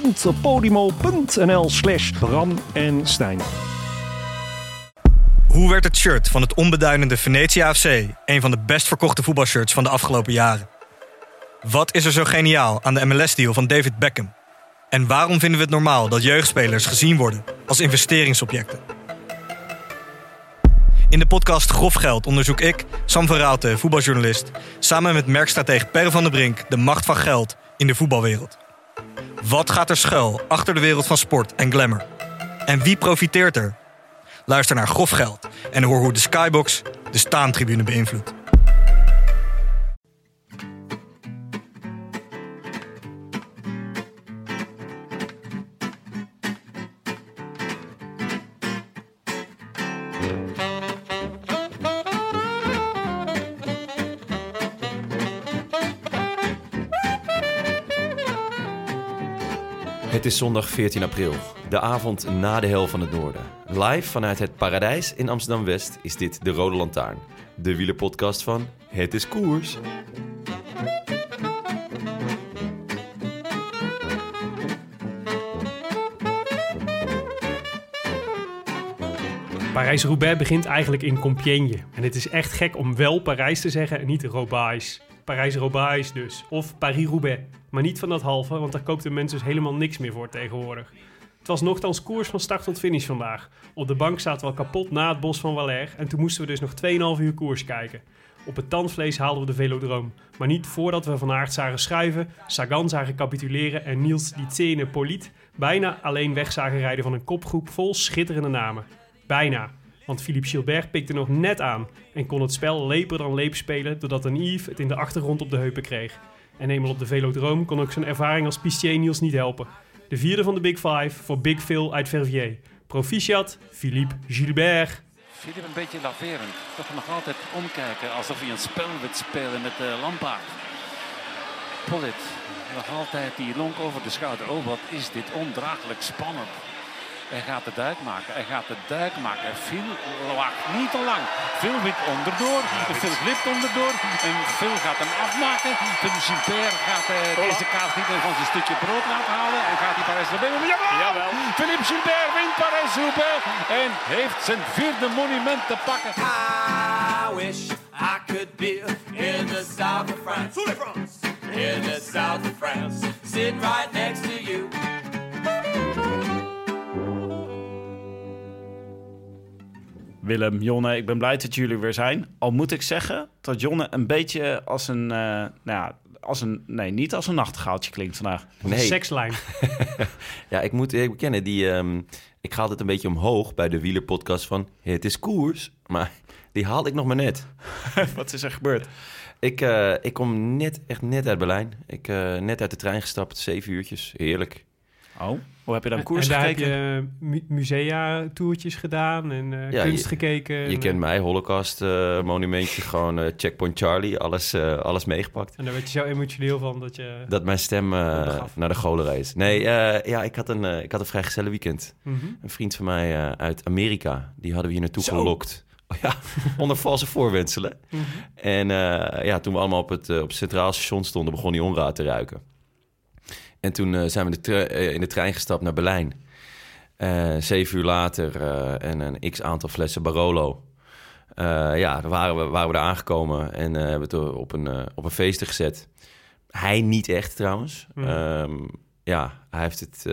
www.podimo.nl slash Bram en Stijn. Hoe werd het shirt van het onbeduidende Venetia FC een van de best verkochte voetbalshirts van de afgelopen jaren? Wat is er zo geniaal aan de MLS-deal van David Beckham? En waarom vinden we het normaal dat jeugdspelers gezien worden als investeringsobjecten? In de podcast Grof Geld onderzoek ik, Sam van voetbaljournalist, samen met merkstratege Per van der Brink de macht van geld in de voetbalwereld. Wat gaat er schuil achter de wereld van sport en glamour? En wie profiteert er? Luister naar Grof Geld en hoor hoe de Skybox de staantribune beïnvloedt. Het is zondag 14 april, de avond na de hel van het noorden. Live vanuit het Paradijs in Amsterdam-West is dit de Rode Lantaarn. De wielerpodcast van Het is Koers. Parijs-Roubaix begint eigenlijk in Compiègne. En het is echt gek om wel Parijs te zeggen en niet Roubaix. Parijs-Roubaix dus. Of Paris-Roubaix. Maar niet van dat halve, want daar koopt de mensen dus helemaal niks meer voor tegenwoordig. Het was nogthans koers van start tot finish vandaag. Op de bank zaten we al kapot na het bos van Valère en toen moesten we dus nog 2,5 uur koers kijken. Op het tandvlees haalden we de velodroom. Maar niet voordat we Van Aert zagen schuiven, Sagan zagen capituleren en Niels Dietsene Poliet bijna alleen weg zagen rijden van een kopgroep vol schitterende namen. Bijna. Want Philippe Gilbert pikte nog net aan en kon het spel leper dan leep spelen doordat een Yves het in de achtergrond op de heupen kreeg. En eenmaal op de velodroom kon ook zijn ervaring als pistier Niels niet helpen. De vierde van de Big Five voor Big Phil uit Verviers. Proficiat, Philippe Gilbert. Philippe een beetje laverend. Toch nog altijd omkijken alsof hij een spel wil spelen met uh, Lampaard. Pollitt, nog altijd die lonk over de schouder. Oh, wat is dit ondraaglijk spannend. Hij gaat de duik maken. Hij gaat de duik maken. Phil wacht niet te lang. Phil wint onderdoor. Phil glipt onderdoor. En Phil gaat hem afmaken. Phil Gilbert gaat uh, deze kaart niet van zijn stukje brood laten halen. En gaat hij Parijs-Roubaix winnen. Jawel! Jawel! Philippe Gilbert wint Parijs-Roubaix. En heeft zijn vierde monument te pakken. I wish I could be in the south of France. In the south of France. Sitting right next to you. Willem, Jonne, ik ben blij dat jullie weer zijn. Al moet ik zeggen dat Jonne een beetje als een, uh, nou ja, als een, nee, niet als een nachtegaaltje klinkt vandaag. Nee. Een sekslijn. ja, ik moet eerlijk bekennen, die, um, ik ga altijd een beetje omhoog bij de wielerpodcast van Het is koers, maar die haalde ik nog maar net. Wat is er gebeurd? Ik, uh, ik kom net, echt net uit Berlijn. Ik uh, net uit de trein gestapt, zeven uurtjes, heerlijk. Oh, hoe heb je dan koers en daar gekeken? heb je mu musea-toertjes gedaan en uh, Ja, kunst je- gekeken. Je en, kent eh, mij, Holocaust eh, monumentje, gewoon eh, Checkpoint Charlie, alles, eh, alles meegepakt. En daar werd je zo emotioneel van dat je... Dat mijn stem eh, naar de golen reed. Nee, eh, ja, ik had een, eh, ik had een weekend. Mhm. Een vriend van mij eh, uit Amerika, die hadden we hier naartoe Zo. gelokt. Oh ja, onder valse voorwenselen. Mhm. En eh, ja, toen we allemaal op het, op het centraal station stonden, begon die onraad te ruiken. En toen eh, zijn we de eh, in de trein gestapt naar Berlijn. Eh, zeven uur later en een x-aantal flessen Barolo. Ja, daar waren we, waren we er aangekomen en hebben het op een, op een feestje gezet. Hij niet echt trouwens. Mhm. Ehm, ja, hij heeft het,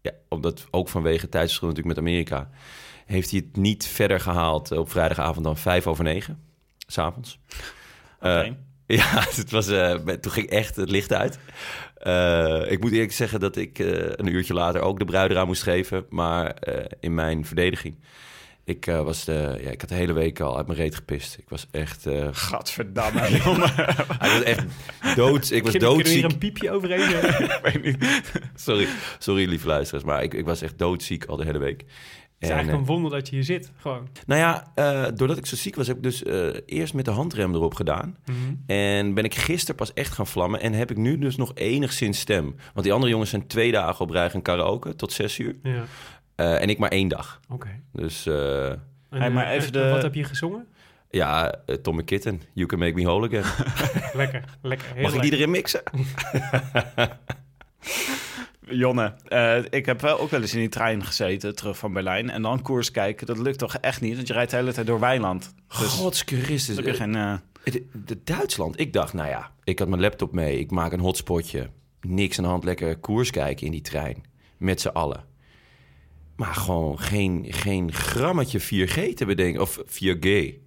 ja, omdat ook vanwege tijdsverschil natuurlijk met Amerika, heeft hij het niet verder gehaald op vrijdagavond dan vijf over negen, s'avonds. Oké. ja, het was, toen ging echt het licht uit. Eh, ik moet eerlijk zeggen dat ik eh, een uurtje later ook de bruid eraan moest geven. Maar eh, in mijn verdediging. Ik, was de, ja, ik had de hele week al uit mijn reet gepist. Ik was echt... eh Gadverdamme, jongen. hij was echt dood. Ik was Kunnen we hier doodziek. een piepje overheen? Ik weet niet. Sorry, sorry lieve luisteraars, maar ik, ik was echt doodziek al de hele week. Het is eigenlijk een wonder dat je hier zit, gewoon. Nou ja, eh, doordat ik zo ziek was, heb ik dus eh, eerst met de handrem erop gedaan. Mhm. En ben ik gisteren pas echt gaan vlammen. En heb ik nu dus nog enigszins stem. Want die andere jongens zijn twee dagen op rij gaan karaoke tot zes uur. Ja, Eh, en ik maar één dag. oké. Dus eh, En, Hey, maar eh, even en de- Wat heb je gezongen? ja, uh, Tommy Kitten, You Can Make Me Whole Again. Lekker, lekker. Heel Mag ik lekker. die erin mixen? Jonne, eh, ik heb wel ook wel eens in die trein gezeten, terug van Berlijn. En dan koers kijken, dat lukt toch echt niet? Want je rijdt de hele tijd door weiland. Dus Gods Christus. heb je geen... eh, De, de Duitsland, ik dacht, nou ja, ik had mijn laptop mee. Ik maak een hotspotje. Niks aan de hand, lekker koers kijken in die trein. Met z'n allen. Maar gewoon geen, geen grammetje 4G te bedenken. Of 4G.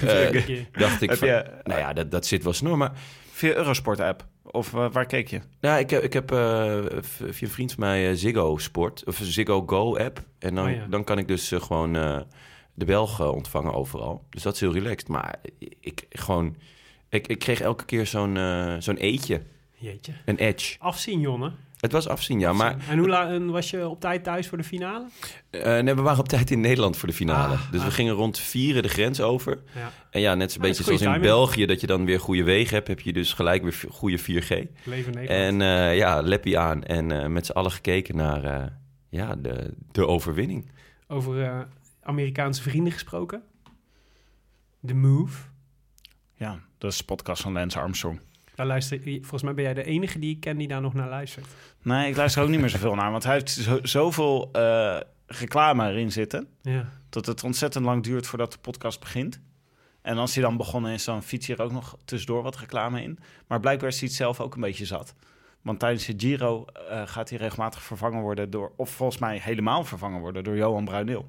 Eh, Lekker. dacht ik van, je- nou ja, dat, dat zit wel snor. Maar via Eurosport-app? Of eh, waar keek je? nou, ik heb, ik heb eh, via een vriend van mij eh, Ziggo Sport. Of Ziggo Go app. En dan, Oh ja. dan kan ik dus gewoon eh, de Belgen ontvangen overal. Dus dat is heel relaxed. Maar ik gewoon... Ik, ik kreeg elke keer zo'n eh, zo'n eetje. Jeetje. Een edge. Afzien, Jonne. Het was afzien, ja. Maar En hoe la- en was je op tijd thuis voor de finale? eh, nee, we waren op tijd in Nederland voor de finale. Ah, dus we ah. gingen rond vieren de grens over. Ja, En ja, net zo'n Ah, beetje zoals in. België... dat je dan weer goede wegen hebt... heb je dus gelijk weer goede 4G. leven Nederland. En eh, ja, leppie aan. En eh, met z'n allen gekeken naar eh, ja, de, de overwinning. Over eh, Amerikaanse vrienden gesproken. The Move. Ja, dat is de podcast van Lance Armstrong. Daar luister, volgens mij ben jij de enige die ik ken die daar nog naar luistert. Nee, ik luister ook niet meer zoveel naar, want hij heeft zo, zoveel eh, reclame erin zitten... Ja. dat het ontzettend lang duurt voordat de podcast begint. En als hij dan begonnen is, dan fiets je er ook nog tussendoor wat reclame in. Maar blijkbaar is hij het zelf ook een beetje zat. Want tijdens de Giro eh, gaat hij regelmatig vervangen worden door... of volgens mij helemaal vervangen worden door Johan Bruineel.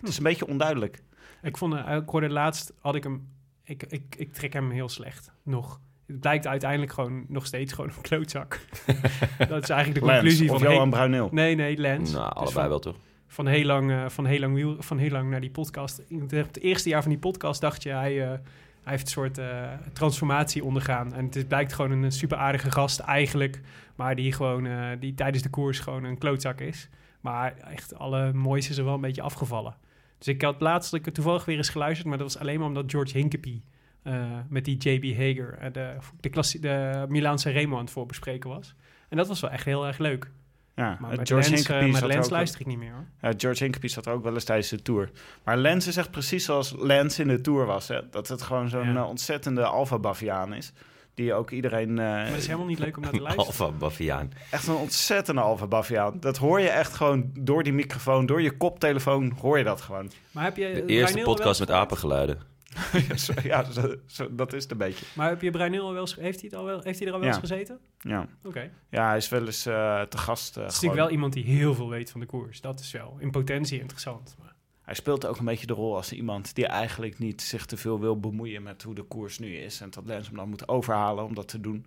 Het is een beetje onduidelijk. Ik, vond, eh, ik hoorde laatst, had ik hem... Ik, ik, ik trek hem heel slecht, nog. Het blijkt uiteindelijk gewoon nog steeds gewoon een klootzak. dat is eigenlijk de conclusie of van... Johan Bruineel. nee, nee, Lance. Nou, Dus allebei van- wel toch? van heel lang, eh, van heel lang, wiel, van heel lang naar die podcast. In het, het eerste jaar van die podcast dacht je, hij, eh, hij heeft een soort eh, transformatie ondergaan. En het is, blijkt gewoon een super aardige gast eigenlijk, maar die gewoon eh, die tijdens de koers gewoon een klootzak is. Maar echt alle moois is er wel een beetje afgevallen. Dus ik had laatst ik heb toevallig weer eens geluisterd, maar dat was alleen maar omdat George Hinkepie eh, met die JB Hager eh, de, de, klassie- de Milaanse Remo aan het voorbespreken was. En dat was wel echt heel erg leuk. Ja, Maar eh, met George Lens, er Lens luister ik niet meer hoor. Ja, George Hincapie zat er ook wel eens tijdens de Tour. Maar Lens is echt precies zoals Lens in de Tour was. Hè? Dat het gewoon zo'n Ja. ontzettende alfa-baviaan is. Die ook iedereen... eh, Maar het is helemaal niet leuk om naar te luisteren. Alfa Baviaan. Echt een ontzettende alfa-baviaan. Dat hoor je echt gewoon door die microfoon, door je koptelefoon, hoor je dat gewoon. Maar heb je De eerste podcast met gehoord? apengeluiden. ja, zo, zo- dat is het een beetje. Maar heb je Bruineel al wel eens, heeft hij, het al wel, heeft hij er al wel Ja. eens gezeten? Ja, Oké. Het ja hij is wel eens eh, te gast. eh, is gewoon. natuurlijk wel iemand die heel veel weet van de koers. Dat is wel in potentie interessant. Maar, Hij speelt ook een beetje de rol als iemand die eigenlijk niet zich te veel wil bemoeien met hoe de koers nu is. En dat Lens hem dan moet overhalen om dat te doen.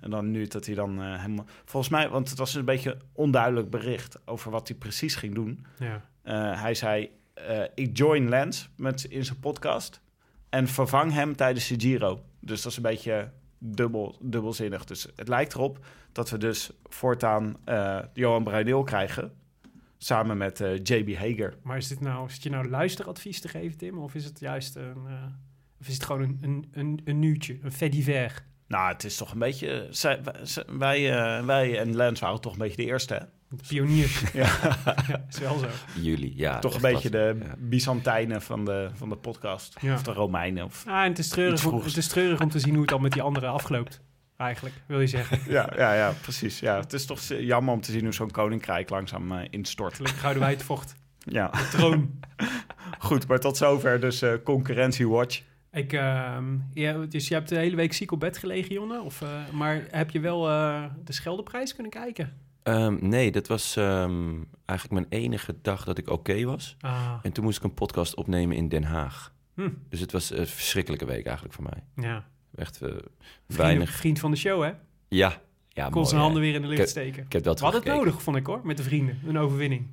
En dan nu dat hij dan eh, helemaal... Volgens mij, want het was een beetje onduidelijk bericht over wat hij precies ging doen. ja. Hij zei, ik join Lens met, in zijn podcast en vervang hem tijdens de Giro. Dus dat is een beetje dubbel, dubbelzinnig. Dus het lijkt erop dat we dus voortaan eh, Johan Bruineel krijgen... samen met eh, JB Hager. maar is dit nou, zit je nou luisteradvies te geven, Tim? Of is het juist een, eh, of is het gewoon een, een, een, een nieuwtje, een fait divers? Nou, het is toch een beetje... zij- wij, wij en Lens waren toch een beetje de eerste, hè? De pioniers. Ja. ja, is wel zo. Jullie, ja. toch een beetje de. Ja. Byzantijnen van de, van de podcast. Ja. Of de Romeinen. Of... Ah, en het is, treurig, om- het is treurig om te zien hoe het al met die anderen afloopt. Eigenlijk, wil je zeggen. Ja, ja, ja, precies. Ja, het is toch jammer om te zien hoe zo'n koninkrijk langzaam eh, instort. Gelukkig houden wij het vocht. Ja, De troon. goed. Maar tot zover dus eh concurrentie watch. Ik, ehm, ja, dus je hebt de hele week ziek op bed gelegen, Jonne? Of, eh, maar heb je wel eh, de Scheldeprijs kunnen kijken? Ehm, nee, dat was ehm, eigenlijk mijn enige dag dat ik oké was. Ah, En toen moest ik een podcast opnemen in Den Haag. hm, Dus het was een verschrikkelijke week eigenlijk voor mij. ja. Echt Vriend, weinig. vriend van de show, hè? Ja, ja Kon zijn handen weer in de lucht Ik- steken. Ik heb dat We hadden het nodig, vond ik hoor, met de vrienden. Een overwinning.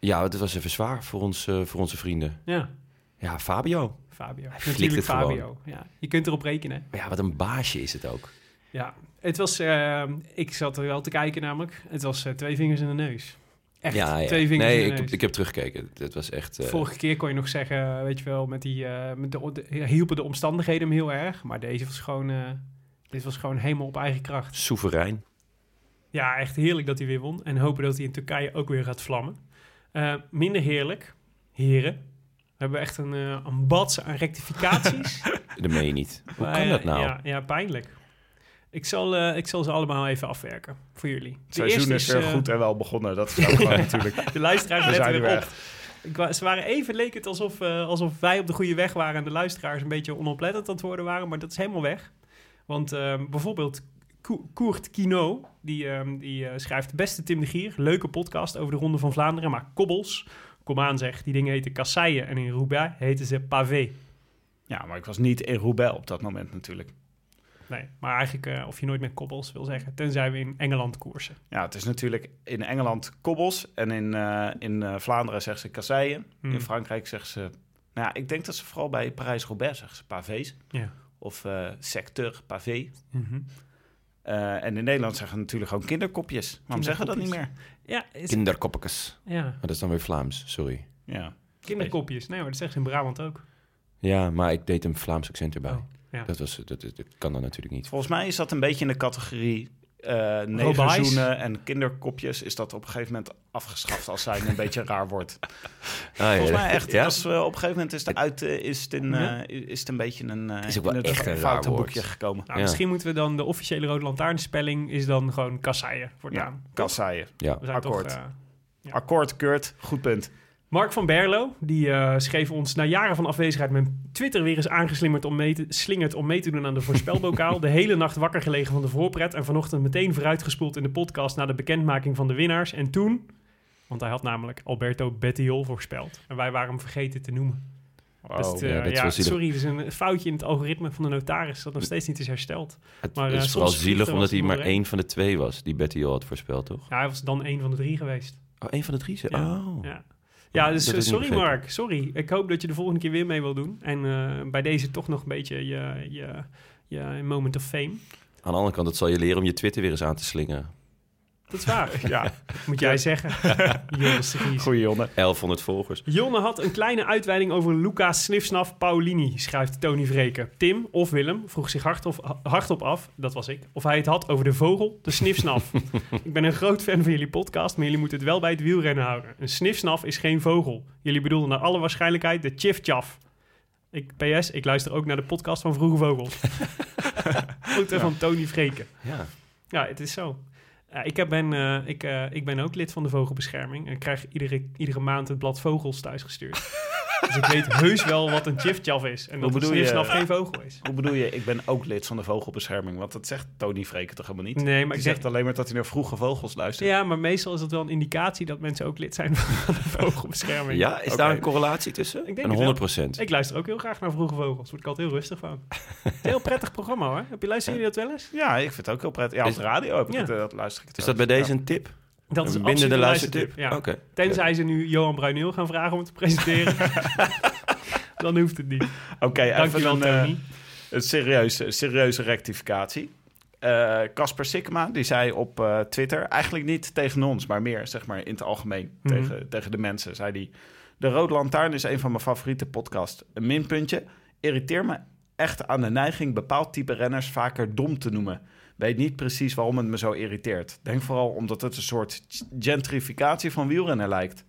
Ja, het was even zwaar voor, ons, eh, voor onze vrienden. Ja, Ja, Fabio. Fabio. flikt Natuurlijk het gewoon. Fabio. Ja, je kunt erop rekenen. Maar ja, wat een baasje is het ook. Ja, het was... eh, ik zat er wel te kijken namelijk. Het was eh, twee vingers in de neus. Echt, ja, ja. twee vingers Nee, in de ik, neus. ik heb teruggekeken. Het was echt... eh, Vorige keer kon je nog zeggen, weet je wel, met die, eh, met de, de- hielpen de omstandigheden hem heel erg. Maar deze was gewoon, dit was gewoon helemaal op eigen kracht. soeverein. Ja, echt heerlijk dat hij weer won. En hopen dat hij in Turkije ook weer gaat vlammen. Minder heerlijk, heren. We hebben echt een, een bats aan rectificaties. Dat meen je niet. Hoe Maar, kan dat nou? Ja, ja pijnlijk. Ik zal, eh, ik zal ze allemaal even afwerken voor jullie. Het De seizoen is weer eh, goed en wel begonnen. Dat is ook gewoon natuurlijk. De luisteraars letten weer er op. Ik wa- ze waren even, leek het alsof, eh, alsof wij op de goede weg waren... en de luisteraars een beetje onoplettend aan het worden waren. Maar dat is helemaal weg. Want ehm, bijvoorbeeld Ko- Koert Kino, die, ehm, die eh, schrijft... Beste Tim de Gier, leuke podcast over de Ronde van Vlaanderen... maar kobbels, kom aan zeg, die dingen heten kasseien... en in Roubaix heten ze pavé. Ja, maar ik was niet in Roubaix op dat moment natuurlijk. Nee, maar eigenlijk eh, of je nooit met kobbels wil zeggen... tenzij we in Engeland koersen. Ja, het is natuurlijk in Engeland kobbels en in, eh, in eh, Vlaanderen zeggen ze kasseien. Hmm. In Frankrijk zeggen ze... Nou ja, ik denk dat ze vooral bij Parijs-Roubaix zeggen ze pavés. Ja. Of eh, secteur pavé. Mhm. Eh, en in Nederland zeggen we natuurlijk gewoon kinderkopjes. Waarom zeggen we dat niet meer? Ja, is, Kinderkoppekes. ja, Maar dat is dan weer Vlaams, sorry. Ja. kinderkopjes. Nee, maar dat zeggen ze in Brabant ook. Ja, maar ik deed een Vlaams accent erbij. Oh, ja. Dat, was, dat, kan dan natuurlijk niet. Volgens mij is dat een beetje in de categorie eh Robijs. negerzoenen en kinderkopjes. Is dat op een gegeven moment afgeschaft als zijn een beetje raar woord. Ah, Volgens mij echt. Ja? Als, we op een gegeven moment is, het uit, eh, is, het, in, eh, is het een beetje een, eh Is ook wel in het echt een raar foute woord. boekje gekomen. Nou, Ja. misschien moeten we dan de officiële Rode Lantaarnspelling is dan gewoon kasseien voortaan. Ja, kasseien. Ja. Akkoord. toch... eh, Ja. Akkoord, Kurt. Goed punt. Mark van Berlo, die eh, schreef ons na jaren van afwezigheid mijn Twitter weer eens aangeslingerd om mee te, slingerd om mee te doen aan de voorspelbokaal. de hele nacht wakker gelegen van de voorpret en vanochtend meteen vooruitgespoeld in de podcast na de bekendmaking van de winnaars. En toen, want hij had namelijk Alberto Bettiol voorspeld. En wij waren hem vergeten te noemen. Dus het, ja, eh, ja, wel sorry, er is een foutje in het algoritme van de notaris dat nog steeds niet is hersteld. Het Maar, eh, is vooral soms vliegt zielig omdat wel hij maar één van de twee was die Betty al had voorspeld, toch? Ja, hij was dan een van de drie geweest. Oh, één van de drie? Ja. Oh. Ja. Ja, dus eh, sorry. Mark, sorry. Ik hoop dat je de volgende keer weer mee wil doen. En eh, bij deze toch nog een beetje je, je, je moment of fame. Aan de andere kant, dat zal je leren om je Twitter weer eens aan te slingen. Dat is waar. Ja, Moet jij zeggen. Jonne Stries. goeie Jonne. 1100 volgers. Jonne had een kleine uitweiding over Luca Snifsnaf Paulini, schrijft Tony Vreken. Tim of Willem vroeg zich hardop, hardop af, dat was ik, of hij het had over de vogel, de snifsnaf. ik ben een groot fan van jullie podcast, maar jullie moeten het wel bij het wielrennen houden. Een snifsnaf is geen vogel. Jullie bedoelden naar alle waarschijnlijkheid de chif-chaf. Ik, PS, ik luister ook naar de podcast van Vroege Vogels. Foto van Tony Vreken. Ja. Ja, het is zo. Ja, ik, heb ben, eh, ik, eh, ik ben ook lid van de Vogelbescherming. En ik krijg iedere, iedere maand het blad Vogels thuisgestuurd. dus ik weet heus wel wat een chif-chaf is. En dat een bedoel je? snifsnaf geen vogel is. Hoe bedoel je, ik ben ook lid van de vogelbescherming? Want dat zegt Tony Vreken toch helemaal niet? Nee, maar Die ik zegt zeg... alleen maar dat hij naar vroege vogels luistert. Ja, maar meestal is dat wel een indicatie dat mensen ook lid zijn van de Vogelbescherming. ja, is daar een correlatie tussen? Ik denk een het 100 wel. procent. Ik luister ook heel graag naar Vroege Vogels. Word ik altijd heel rustig van. Heel prettig programma hoor. Heb je luisteren jullie dat wel eens? Ja, ik vind het ook heel prettig. Ja, op de radio heb ik Ja. het, eh, dat luister Is dat bij deze een tip? Dat is bindende een luistertip? Ja. Oké. Tenzij ze nu Johan Bruineel gaan vragen om te presenteren. Dan hoeft het niet. Oké, even Dankjewel een, eh, Tony. een serieuze, serieuze rectificatie. Eh, Casper Sikkema, die zei op eh, Twitter, eigenlijk niet tegen ons, maar meer zeg maar in het algemeen Mhm. tegen, tegen de mensen, zei hij... De Rode Lantaarn is een van mijn favoriete podcasts. Een minpuntje, irriteer me echt aan de neiging bepaald type renners vaker dom te noemen. Weet niet precies waarom het me zo irriteert. Denk vooral omdat het een soort gentrificatie van wielrennen lijkt.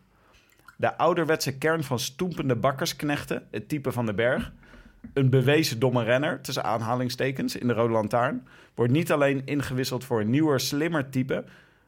De ouderwetse kern van stoempende bakkersknechten, het type van de berg, een bewezen domme renner, tussen aanhalingstekens, in de Rode Lantaarn, wordt niet alleen ingewisseld voor een nieuwer, slimmer type,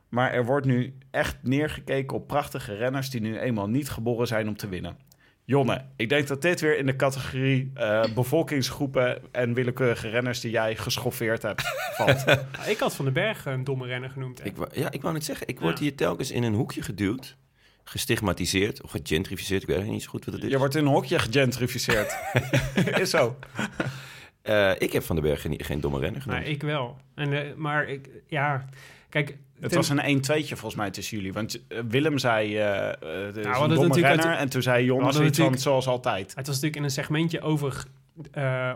maar er wordt nu echt neergekeken op prachtige renners die nu eenmaal niet geboren zijn om te winnen. Jonne, ik denk dat dit weer in de categorie eh, bevolkingsgroepen en willekeurige renners die jij geschoffeerd hebt valt. Nou, ik had Van den Berg een domme renner genoemd. hè. Ik, wou- ja, ik wou net zeggen, ik word Ja. hier telkens in een hoekje geduwd, gestigmatiseerd of gegentrificeerd. Ik weet eigenlijk niet zo goed wat het is. Je wordt in een hokje gegentrificeerd. is zo. Eh, ik heb Van den Berg geen, geen domme renner genoemd. Maar ik wel. En, eh, maar ik, ja, kijk... Het ten- was een 1-2'tje volgens mij tussen jullie. Want eh, Willem zei, dit is we een domme renner. uit- En toen zei Jonas iets van, zoals altijd. Het was natuurlijk in een segmentje over,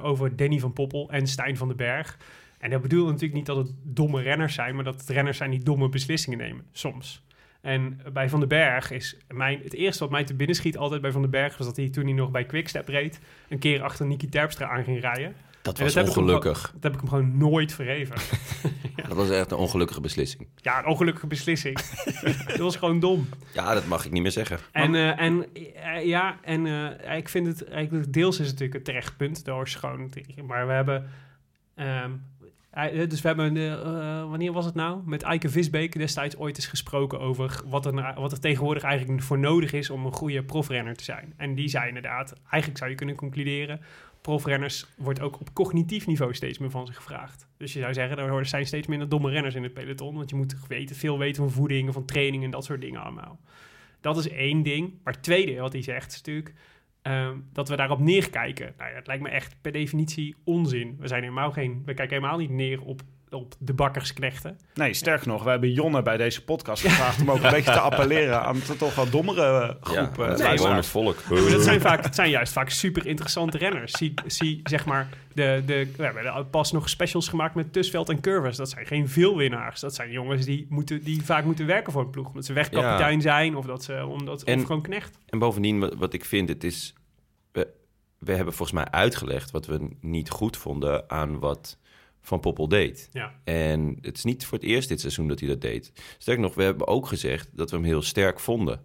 over Danny van Poppel en Stijn van den Berg. En dat bedoelde natuurlijk niet dat het domme renners zijn, maar dat het renners zijn die domme beslissingen nemen, soms. En bij Van den Berg is mijn, het eerste wat mij te binnen schiet altijd bij Van den Berg... was dat hij toen hij nog bij Quickstep reed... een keer achter Niki Terpstra aan ging rijden. Dat was dat heb ik hem ongelukkig. Dat heb ik hem gewoon nooit vergeven. Dat was echt een ongelukkige beslissing. ja, een ongelukkige beslissing. dat was gewoon dom. Ja, dat mag ik niet meer zeggen. En, eh, en eh, ja, en eh, ik vind het eigenlijk deels is het natuurlijk een terecht punt, door schoon. Maar we hebben. ehm, eh, dus we hebben, wanneer was het nou? Met Eike Visbeek destijds ooit eens gesproken over wat er, wat er tegenwoordig eigenlijk voor nodig is om een goede profrenner te zijn. En die zei inderdaad, eigenlijk zou je kunnen concluderen, profrenners wordt ook op cognitief niveau steeds meer van zich gevraagd. Dus je zou zeggen, er zijn steeds minder domme renners in het peloton, want je moet weten, veel weten van voeding, van training en dat soort dingen allemaal. Dat is één ding. Maar het tweede wat hij zegt is natuurlijk ehm, dat we daarop neerkijken. Nou ja, het lijkt me echt per definitie onzin. We, zijn helemaal geen, we kijken helemaal niet neer op, op de bakkersknechten. Nee, sterker nog, we hebben Jonne bij deze podcast gevraagd... om ook een beetje te appelleren aan de toch wel dommere groep Ja, het gewoon het volk. Dat zijn, vaak, het zijn juist vaak super interessante renners. Zie, zie zeg maar, de, de, we hebben pas nog specials gemaakt met Tusveld en Curvers. Dat zijn geen veelwinnaars. Dat zijn jongens die, moeten, die vaak moeten werken voor een ploeg. Omdat ze wegkapitein zijn of, dat ze, omdat, En- of gewoon knecht. En bovendien, wat, wat ik vind, het is... We, we hebben volgens mij uitgelegd wat we niet goed vonden aan wat Van Poppel deed. Ja. En het is niet voor het eerst dit seizoen dat hij dat deed. Sterker nog, we hebben ook gezegd dat we hem heel sterk vonden.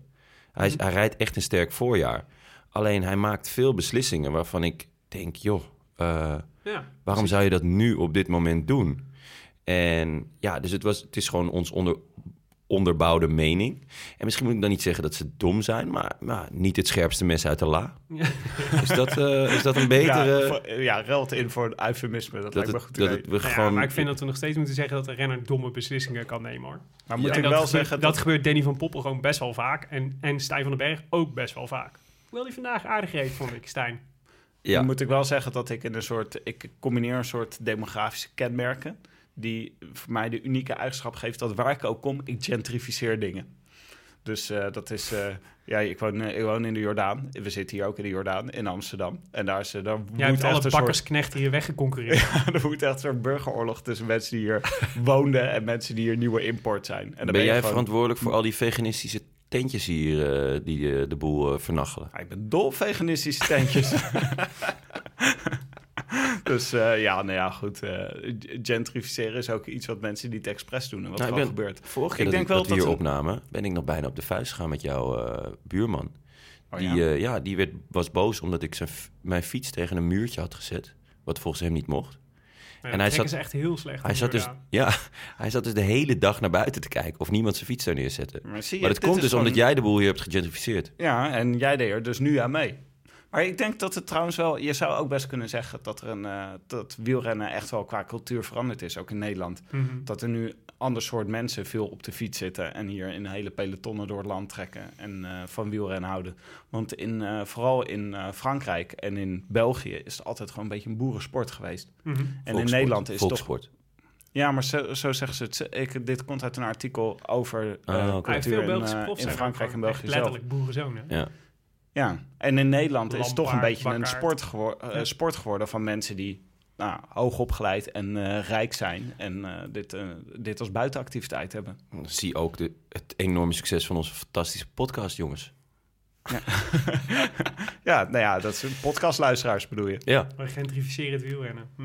Hij, is- hij rijdt echt een sterk voorjaar. Alleen hij maakt veel beslissingen waarvan ik denk, joh, eh, Ja. waarom zou je dat nu op dit moment doen? En ja, dus het, was, het is gewoon ons onder, onderbouwde mening. En misschien moet ik dan niet zeggen dat ze dom zijn, maar, maar niet het scherpste mes uit de la. Ja. Is, dat, eh, is dat een betere... Ja, voor- ja, ruilt in voor een eufemisme. Dat, dat lijkt me goed dat het we Nou ja, gewoon... maar ik vind dat we nog steeds moeten zeggen dat een renner domme beslissingen kan nemen hoor. Maar moet ik dat wel gebeurt, zeggen dat, dat... gebeurt Danny van Poppel gewoon best wel vaak. En, en Stijn van den Berg ook best wel vaak. Hoewel die vandaag aardig reed, vond ik, Stijn. ja. Dan moet ik wel zeggen dat ik in een soort... Ik combineer een soort demografische kenmerken... die voor mij de unieke eigenschap geeft dat waar ik ook kom... ik gentrificeer dingen. Dus eh, dat is... eh, ja, ik woon, eh, ik woon in de Jordaan. We zitten hier ook in de Jordaan, in Amsterdam. En daar, is, daar Jij hebt echt alle een soort... bakkersknechten hier weggeconcureerd. er woedt echt een soort burgeroorlog tussen mensen die hier woonden... en mensen die hier nieuwe import zijn. En dan ben jij gewoon- verantwoordelijk voor al die veganistische tentjes hier die de boel vernachelen? Ja, ik ben dol op veganistische tentjes. dus eh, ja, nou ja, goed. eh, gentrificeren is ook iets wat mensen niet expres doen en wat Nou, wel ik ben- gebeurt. Vorige keer Ik dat, denk ik, wel dat we hier dat- opnamen, ben ik nog bijna op de vuist gegaan met jouw eh, buurman. Oh, die ja. ja. ja, die werd, was boos omdat ik zijn, mijn fiets tegen een muurtje had gezet. Wat volgens hem niet mocht. En hij hij zat- echt heel slecht. Hij zat, dus, ja, hij zat dus de hele dag naar buiten te kijken of niemand zijn fiets zou neerzetten. Maar, zie je, Maar dat komt dus gewoon- omdat jij de boel hier hebt gegentrificeerd. Ja, en jij deed er dus nu aan mee. Maar ik denk dat het trouwens wel... Je zou ook best kunnen zeggen dat er een... eh, dat wielrennen echt wel qua cultuur veranderd is, ook in Nederland. Mhm. Dat er nu ander soort mensen veel op de fiets zitten... en hier in hele pelotonnen door het land trekken en eh, van wielrennen houden. Want in, eh, vooral in eh, Frankrijk en in België is het altijd gewoon een beetje een boerensport geweest. Mhm. En in Nederland is het toch... Ja, maar zo, zo zeggen ze het. Ik, dit komt uit een artikel over eh Ah, cultuur veel in, Belgische in Frankrijk en België zelf. Letterlijk boerenzoon, hè? Ja. Ja, en in Nederland is het toch een beetje een Bakkaard. sport, gewo- eh, Ja. sport geworden van mensen die nou, hoog opgeleid en eh, rijk zijn. En eh, dit, eh, dit als buitenactiviteit hebben. Zie ook de, het enorme succes van onze fantastische podcast, jongens. Ja, nou ja, dat is podcastluisteraars bedoel je. Ja, We gentrificeren het wielrennen. Hm.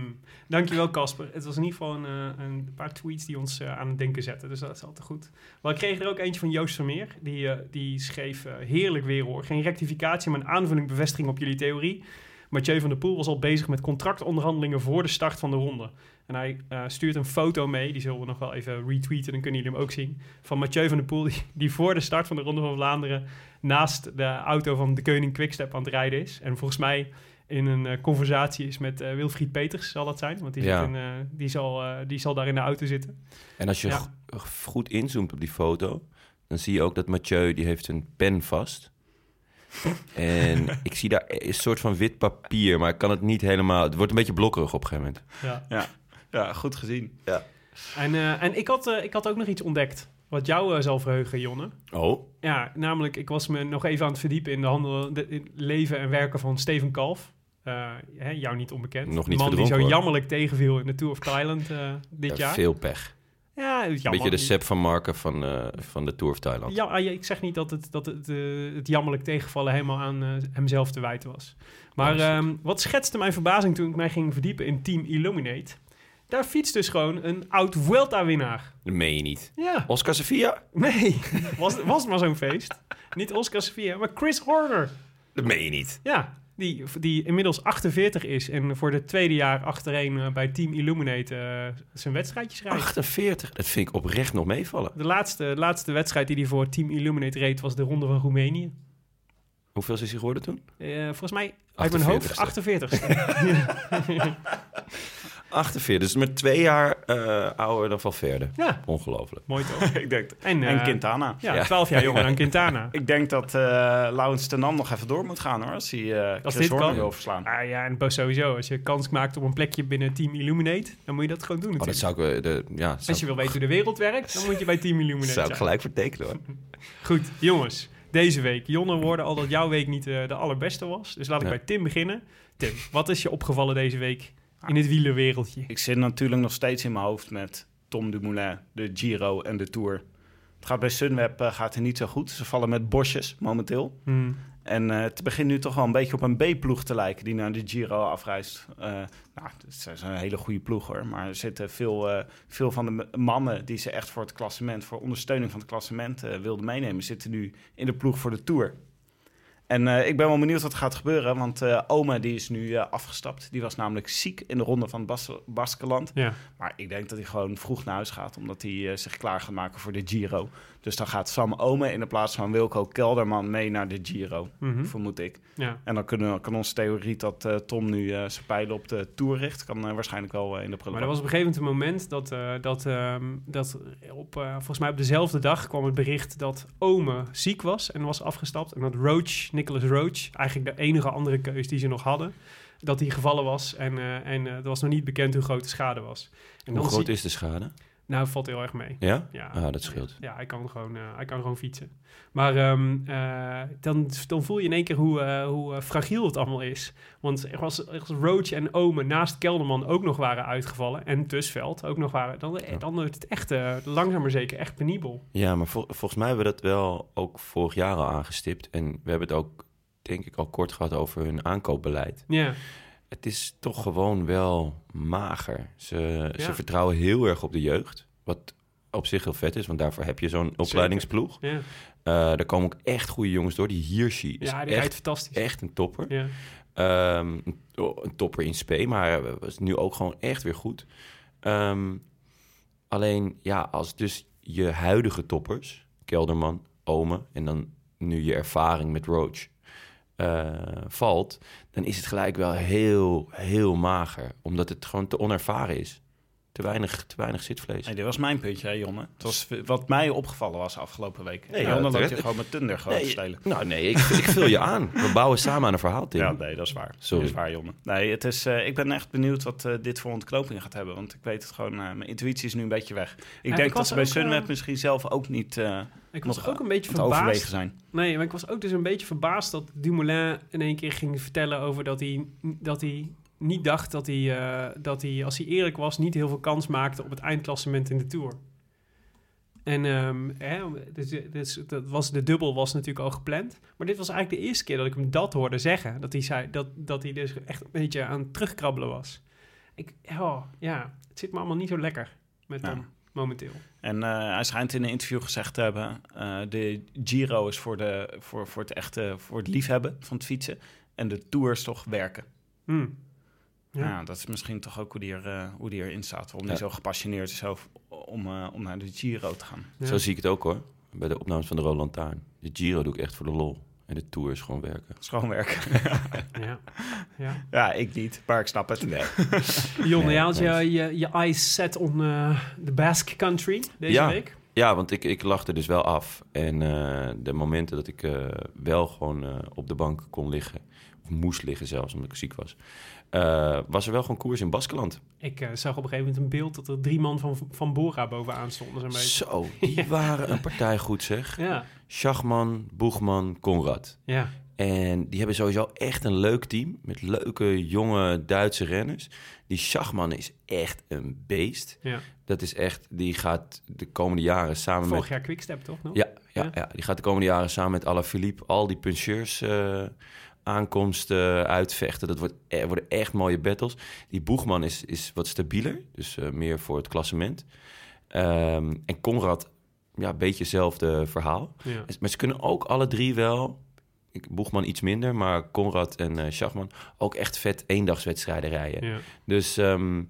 Dankjewel, Casper. Het was in ieder geval een, eh, een paar tweets die ons eh, aan het denken zetten. Dus dat is altijd goed. Maar ik kreeg er ook eentje van Joost Vermeer. Die, eh, die schreef, heerlijk weer hoor. Geen rectificatie, maar een aanvulling bevestiging op jullie theorie. Mathieu van der Poel was al bezig met contractonderhandelingen voor de start van de ronde. En hij eh, stuurt een foto mee, die zullen we nog wel even retweeten, dan kunnen jullie hem ook zien. Van Mathieu van der Poel, die, die voor de start van de Ronde van Vlaanderen naast de auto van de Koning Quickstep aan het rijden is. En volgens mij in een eh, conversatie is met eh, Wilfried Peters, zal dat zijn. Want die, Ja. zit in, eh, die, zal, eh, die zal daar in de auto zitten. en als je Ja. goed inzoomt op die foto, dan zie je ook dat Mathieu, die heeft een pen vast. En ik zie daar een soort van wit papier, maar ik kan het niet helemaal... Het wordt een beetje blokkerig op een gegeven moment. Ja. Ja, ja goed gezien. En, eh, en ik, had, eh, ik had ook nog iets ontdekt. Wat jou eh, zal verheugen, Jonne. Oh, Ja, namelijk, ik was me nog even aan het verdiepen in de handel, de, in het leven en werken van Steven Kalf. Eh, hè, jou niet onbekend. Nog niet de man die zo hoor. jammerlijk tegenviel in de Tour of Thailand eh, dit ja, jaar. veel pech. Ja, Een jammer. beetje de Sepp van Marken van, van de Tour of Thailand. Ja, ah, ja, ik zeg niet dat het, dat het, het jammerlijk tegenvallen helemaal aan hemzelf te wijten was. Maar Ja, ehm, wat schetste mijn verbazing toen ik mij ging verdiepen in Team Illuminate? Daar fietst dus gewoon een oud Vuelta-winnaar. Dat meen je niet. Ja, Oscar Sevilla? nee, was, was maar zo'n feest. Niet Oscar Sevilla, maar Chris Horner. Dat meen je niet. Ja, die, die inmiddels 48 is en voor de tweede jaar achtereen eh, bij Team Illuminate eh, zijn wedstrijdjes rijdt. 48, dat vind ik oprecht nog meevallen. De laatste, laatste wedstrijd die hij voor Team Illuminate reed was de Ronde van Roemenië. Hoeveel is hij geworden toen? Eh, volgens mij uit mijn hoofd 48. 48, dus met twee jaar eh, ouder dan Valverde. ja, Ongelooflijk. mooi toch? ik denk, En, en eh, Quintana. Ja, Ja. 12 jaar jonger dan Quintana. Ik denk dat eh Laurens ten nog even door moet gaan hoor. Als hij eh Als Chris dit Horner kan. wil verslaan. Ah ja, en sowieso. Als je kans maakt op een plekje binnen Team Illuminate, dan moet je dat gewoon doen Oh, dat natuurlijk. zou ik, de, ja, zou, Als je wil weten hoe de wereld werkt, dan moet je bij Team Illuminate zou ik zijn. gelijk vertekenen hoor. Goed, jongens. Deze week. Jonne woorden al dat jouw week niet de allerbeste was. Dus laat ik Ja. bij Tim beginnen. Tim, wat is je opgevallen deze week in het wielerwereldje? Ik zit natuurlijk nog steeds in mijn hoofd met Tom Dumoulin, de Giro en de Tour. Het gaat bij Sunweb eh, gaat het niet zo goed. Ze vallen met bosjes momenteel. Hmm. En eh, het begint nu toch wel een beetje op een B-ploeg te lijken die naar de Giro afreist. Eh, nou, het is een hele goede ploeg hoor. Maar er zitten veel, veel van de mannen die ze echt voor het klassement, voor ondersteuning van het klassement wilden meenemen, zitten nu in de ploeg voor de Tour. En eh, ik ben wel benieuwd wat er gaat gebeuren, want eh Oma die is nu eh, afgestapt. Die was namelijk ziek in de ronde van Bas Baskeland. Ja. Maar ik denk dat hij gewoon vroeg naar huis gaat, omdat hij zich klaar gaat maken voor de Giro. Dus dan gaat Sam Ome in de plaats van Wilco Kelderman mee naar de Giro, Mhm. vermoed ik. ja. En dan kunnen, kan onze theorie dat eh, Tom nu eh, zijn pijlen op de Tour richt, kan eh, waarschijnlijk wel in de Maar prullenbak. er was op een gegeven moment een moment dat, eh, dat, ehm, dat op, eh, volgens mij op dezelfde dag kwam het bericht dat Ome ziek was en was afgestapt. En dat Roach, Nicholas Roach, eigenlijk de enige andere keus die ze nog hadden, dat hij gevallen was. En, eh, en eh, het was nog niet bekend hoe groot de schade was. En Hoe groot zie- is de schade? Nou, valt heel erg mee. Ja? Ja, Ah, dat scheelt. Ja, hij kan gewoon, eh, hij kan gewoon fietsen. Maar ehm, eh, dan, dan voel je in één keer hoe, eh, hoe fragiel het allemaal is. Want er was, als Roach en Omen naast Kelderman ook nog waren uitgevallen... en Tusveld ook nog waren... dan, dan wordt het echt langzaam maar zeker echt penibel. Ja, maar vol- volgens mij hebben we dat wel ook vorig jaar al aangestipt. En we hebben het ook, denk ik, al kort gehad over hun aankoopbeleid. Ja, Het is toch gewoon wel mager. Ze, Ja. ze vertrouwen heel erg op de jeugd. Wat op zich heel vet is, want daarvoor heb je zo'n opleidingsploeg. ja. Eh er komen ook echt goede jongens door. Die Hirschi is ja die echt, fantastisch. echt een topper. Ja. Ehm, een- topper in spe, maar hij was nu ook gewoon echt weer goed. Ehm, alleen, ja, als dus je huidige toppers, Kelderman, Ome en dan nu je ervaring met Roach eh, valt, dan is het gelijk wel heel, heel mager, omdat het gewoon te onervaren is. Te weinig, te weinig zitvlees. Nee, dit was mijn puntje, hè, Jonne. Het was wat mij opgevallen was afgelopen week. Nee, ja, Jonne loopt terecht. je gewoon met Tunder gewoon te Nee, stelen. nou nee, ik, ik vul je aan. We bouwen samen aan een verhaal, Tim. Ja, nee, dat is waar. Sorry. Dat is waar, Jonne. Nee, het is, eh, ik ben echt benieuwd wat eh, dit voor ontknoping gaat hebben. Want ik weet het gewoon, eh, mijn intuïtie is nu een beetje weg. Ik denk dat ze bij Sunweb misschien zelf ook niet eh Ik was nog ook een beetje verbaasd. zijn. Nee, maar ik was ook dus een beetje verbaasd dat Dumoulin in één keer ging vertellen over dat hij, dat hij niet dacht dat hij, eh, dat hij, als hij eerlijk was, niet heel veel kans maakte op het eindklassement in de Tour. En ehm, hè, dus, dus, dat was, de dubbel was natuurlijk al gepland. Maar dit was eigenlijk de eerste keer dat ik hem dat hoorde zeggen. Dat hij zei dat, dat hij dus echt een beetje aan het terugkrabbelen was. Ik, oh, ja, het zit me allemaal niet zo lekker met Ja. hem momenteel. En eh, hij schijnt in een interview gezegd te hebben... eh, de Giro is voor, de, voor, voor het echte, voor het liefhebben van het fietsen. En de Tour is toch werken. Hmm. Ja. Ja. dat is misschien toch ook hoe die, er, eh, hoe die erin staat. Waarom Ja. die zo gepassioneerd is over- om, eh, om naar de Giro te gaan. Ja. Zo zie ik het ook hoor. Bij de opnames van de Roland Lantaarn. De Giro doe ik echt voor de lol. En de Tour is gewoon werken. Dat is gewoon werken. Ja. ja. ja, ik niet, maar ik snap het. Jon, Nee, had je, eens. je, je eyes set on eh, the Basque Country deze Ja. week. Ja, want ik, ik lag er dus wel af. En eh, de momenten dat ik eh, wel gewoon eh, op de bank kon liggen, of moest liggen zelfs, omdat ik ziek was, eh, was er wel gewoon koers in Baskeland. Ik eh, zag op een gegeven moment een beeld dat er drie man van, van Bora bovenaan stonden. Zo'n beetje. Zo, die waren een partij goed zeg. Ja, Schachman, Boegman, Konrad. ja. En die hebben sowieso echt een leuk team met leuke jonge Duitse renners. Die Schachman is echt een beest. ja. Dat is echt, die gaat de komende jaren samen met... Vorig jaar Quickstep toch nog? Ja, ja, Ja. ja. die gaat de komende jaren samen met Alaphilippe al die puncheurs eh, aankomsten uitvechten. Dat wordt, er worden echt mooie battles. Die Boegman is, is wat stabieler, dus eh, meer voor het klassement. Ehm, en Conrad, ja, een beetje hetzelfde verhaal. Ja. Maar ze kunnen ook alle drie wel... ik- Boegman iets minder, maar Conrad en eh Schachman ook echt vet eendagswedstrijden rijden. Ja. Dus ehm,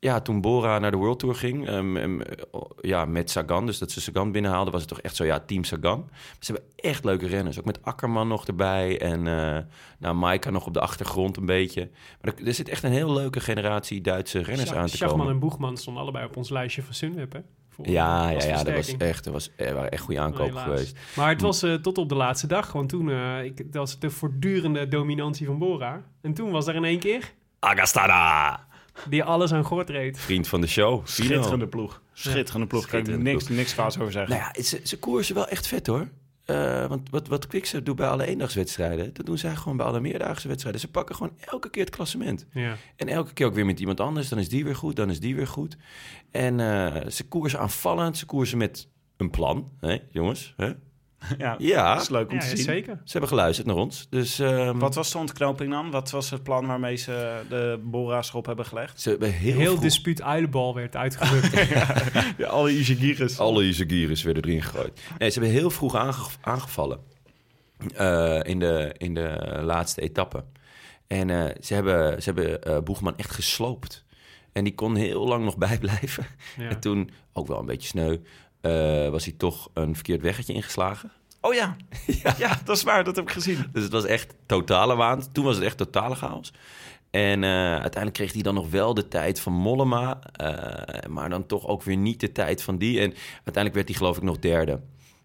ja, toen Bora naar de World Tour ging, ehm, ehm, oh, ja, met Sagan, dus dat ze Sagan binnenhaalden, was het toch echt zo, ja, team Sagan. Ze hebben echt leuke renners, ook met Akkerman nog erbij en eh nou, Maika nog op de achtergrond een beetje. Maar er, er zit echt een heel leuke generatie Duitse renners aan te Schachman komen. en Boegman stonden allebei op ons lijstje van Sunweb, hè? Ja, ja, ja, dat was echt, dat was, er waren echt goede aankopen Helaas. geweest. Maar het was eh, tot op de laatste dag. Want toen eh, ik, dat was de voortdurende dominantie van Bora. En toen was er in één keer Agastana! Die alles aan gort reed. Vriend van de show. Schitterende ploeg. Schitterende ploeg. Kan ik niks, niks kwaads over zeggen. Nou ja, ze, ze koersen wel echt vet hoor. Eh, want wat, wat Quickstep doet bij alle eendagswedstrijden, dat doen zij gewoon bij alle meerdaagse wedstrijden. Ze pakken gewoon elke keer het klassement. Ja. En elke keer ook weer met iemand anders. Dan is die weer goed, dan is die weer goed. En eh, ze koersen aanvallend, ze koersen met een plan. Hè, jongens? Hè? Ja, Ja, dat is leuk om Ja, te zien. zeker. ze hebben geluisterd naar ons. Dus ehm, Wat was de ontknoping dan? Wat was het plan waarmee ze de Bora's erop hebben gelegd? ze hebben heel, Heel vroeg- dispuut uilenbal werd uitgerukt. Ja, alle Izagiris. Alle Izagiris werden erin gegooid. Nee, ze hebben heel vroeg aange- aangevallen. eh, in, de, in de laatste etappe. En eh, ze hebben, ze hebben eh, Boegman echt gesloopt. En die kon heel lang nog bijblijven. ja. En toen, ook wel een beetje sneu, eh, was hij toch een verkeerd weggetje ingeslagen. Oh ja. ja. dat is waar. Dat heb ik gezien. Dus het was echt totale waan. Toen was het echt totale chaos. En eh, uiteindelijk kreeg hij dan nog wel de tijd van Mollema. eh, maar dan toch ook weer niet de tijd van die. En uiteindelijk werd hij geloof ik nog derde.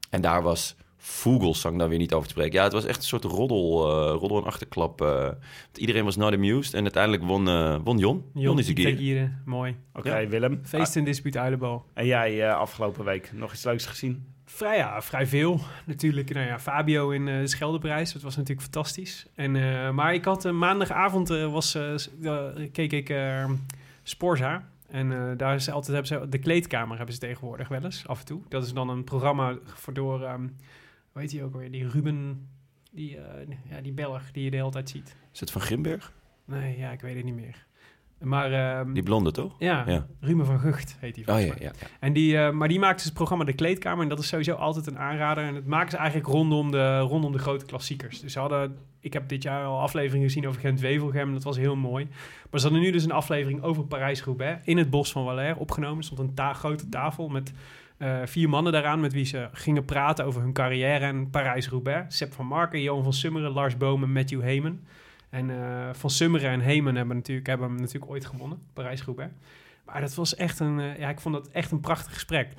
En daar was Vogelsang dan weer niet over te spreken. Ja, het was echt een soort roddel, eh, roddel en achterklap. eh. Want iedereen was not amused. En uiteindelijk won, eh won Jon. Jon is een keer. Jon mooi. Oké, Willem. Feest en dispuut uilenbal. En jij eh, afgelopen week nog iets leuks gezien? Vrij, ja, vrij veel. Natuurlijk, nou ja, Fabio in eh, de Scheldeprijs. Dat was natuurlijk fantastisch. En, eh, maar ik had maandagavond, eh, was, keek ik eh Sporza. En eh, daar is altijd, hebben ze, de kleedkamer hebben ze tegenwoordig wel eens, af en toe. Dat is dan een programma voor door, ehm hoe heet die ook alweer? Die Ruben, die, eh, ja, die Belg die je de hele tijd ziet. Is het van Grimberg? Nee, ja, ik weet het niet meer. Maar ehm, Die blonde, toch? ja, Ja. Ruben van Gucht heet die Oh ja, ja. ja. En die, eh, maar die maakt dus het programma De Kleedkamer. En dat is sowieso altijd een aanrader. En het maken ze eigenlijk rondom de, rondom de grote klassiekers. Dus ze hadden... Ik heb dit jaar al afleveringen gezien over Gent-Wevelgem. Dat was heel mooi. Maar ze hadden nu dus een aflevering over Parijs-Roubaix... in het bos van Valère opgenomen. Er stond een ta- grote tafel met eh, vier mannen daaraan... met wie ze gingen praten over hun carrière en Parijs-Roubaix. Sepp van Marken, Johan van Summeren, Lars Boom en Matthew Heyman. En eh, Van Summeren en Heyman hebben, natuurlijk, hebben hem natuurlijk ooit gewonnen, Parijs-Roubaix. Maar dat was echt een, eh, ja, ik vond dat echt een prachtig gesprek.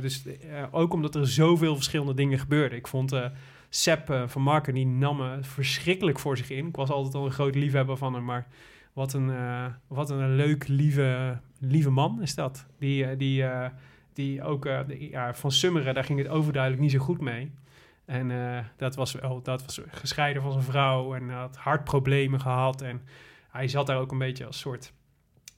Dus ook omdat er zoveel verschillende dingen gebeurden. Ik vond Sepp van Marken, die nam me verschrikkelijk voor zich in. Ik was altijd al een groot liefhebber van hem, maar wat een, wat een leuk, lieve, lieve man is dat. Die, die, die ook, eh, de- ja, van Summeren, daar ging het overduidelijk niet zo goed mee. En eh, dat, was wel, dat was gescheiden van zijn vrouw en had hartproblemen gehad. En hij zat daar ook een beetje als soort...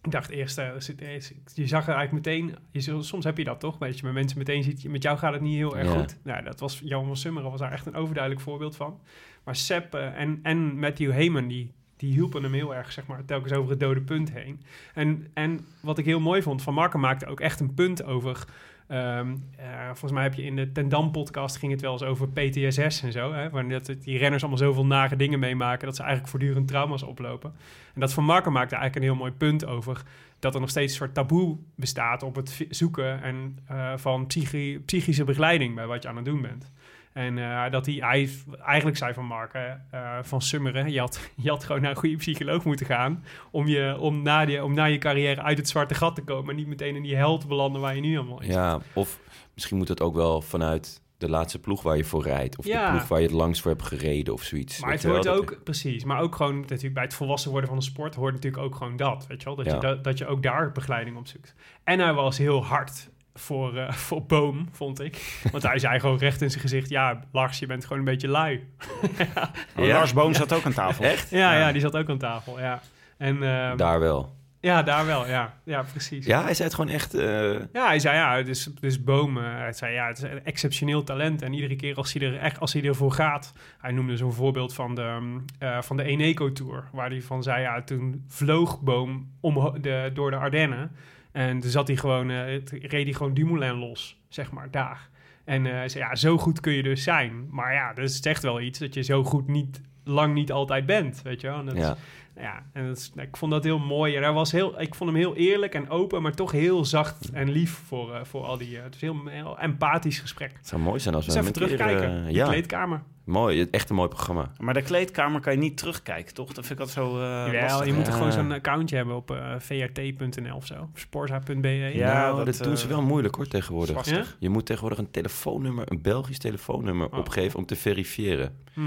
Ik dacht eerst, eh, eh, je zag er eigenlijk meteen... Je, soms heb je dat toch, weet je, met mensen meteen ziet... Met jou gaat het niet heel erg Ja. goed. Nou, dat was Johan van Summeren was daar echt een overduidelijk voorbeeld van. Maar Sepp eh, en, en Matthew Heyman, die, die hielpen hem heel erg, zeg maar, telkens over het dode punt heen. En, en wat ik heel mooi vond, Van Marken maakte ook echt een punt over... ehm, eh, volgens mij heb je in de Tendam podcast ging het wel eens over PTSS en zo. Hè, waarin dat die renners allemaal zoveel nare dingen meemaken dat ze eigenlijk voortdurend trauma's oplopen. En dat Van Marken maakte eigenlijk een heel mooi punt over dat er nog steeds een soort taboe bestaat op het zoeken en, eh, van psychi- psychische begeleiding bij wat je aan het doen bent. En eh, dat hij, hij eigenlijk zei van Mark, eh, van Summeren, je had, je had gewoon naar een goede psycholoog moeten gaan om, je, om, na die, om na je carrière uit het zwarte gat te komen en niet meteen in die held te belanden waar je nu allemaal in Ja, of misschien moet het ook wel vanuit de laatste ploeg waar je voor rijdt. Of Ja. de ploeg waar je het langst voor hebt gereden of zoiets. Maar het hoort dat- ook, precies, maar ook gewoon natuurlijk bij het volwassen worden van de sport hoort natuurlijk ook gewoon dat, weet je wel, dat, Ja. je, dat, dat je ook daar begeleiding op zoekt. En hij was heel hard voor, eh, voor Boom, vond ik. Want hij zei gewoon recht in zijn gezicht, ja, Lars, je bent gewoon een beetje lui. Oh, Lars Boom zat ook aan tafel. Echt? Ja, ja, die zat ook aan tafel, ja. En, ehm, Daar wel. Ja, daar wel, ja. Ja, precies. Ja, hij zei het gewoon echt... eh, Ja, hij zei ja, dus, dus Boom, eh, hij zei ja, het is een exceptioneel talent. En iedere keer als hij er echt als hij ervoor gaat. Hij noemde zo'n voorbeeld van de, mm, eh, van de Eneco Tour. Waar hij van zei, ja, toen vloog Boom om de, door de Ardennen. En toen zat hij gewoon, eh, het- reed hij gewoon Dumoulin los, zeg maar, daar. En eh, hij zei, ja, zo goed kun je dus zijn. Maar ja, dat is echt wel iets dat je zo goed niet, lang niet altijd bent, weet je wel. En dat is- ja. ja, en dat is, ik vond dat heel mooi. En hij was heel, ik vond hem heel eerlijk en open, maar toch heel zacht en lief voor, eh, voor al die... het is heel, heel empathisch gesprek. Het zou mooi zijn als we Dus hem even keer, terugkijken. de kleedkamer. Mooi. Echt een mooi programma. Maar de kleedkamer kan je niet terugkijken, toch? Dat vind ik altijd zo eh Jawel, lastig. je moet er Ja. gewoon zo'n accountje hebben op eh, vrt.nl of zo. Of sporza.be. Ja, nou, dat, dat, doen ze eh, wel moeilijk hoor tegenwoordig. Ja? Je moet tegenwoordig een telefoonnummer, een Belgisch telefoonnummer Oh. opgeven om te verifiëren. Hm.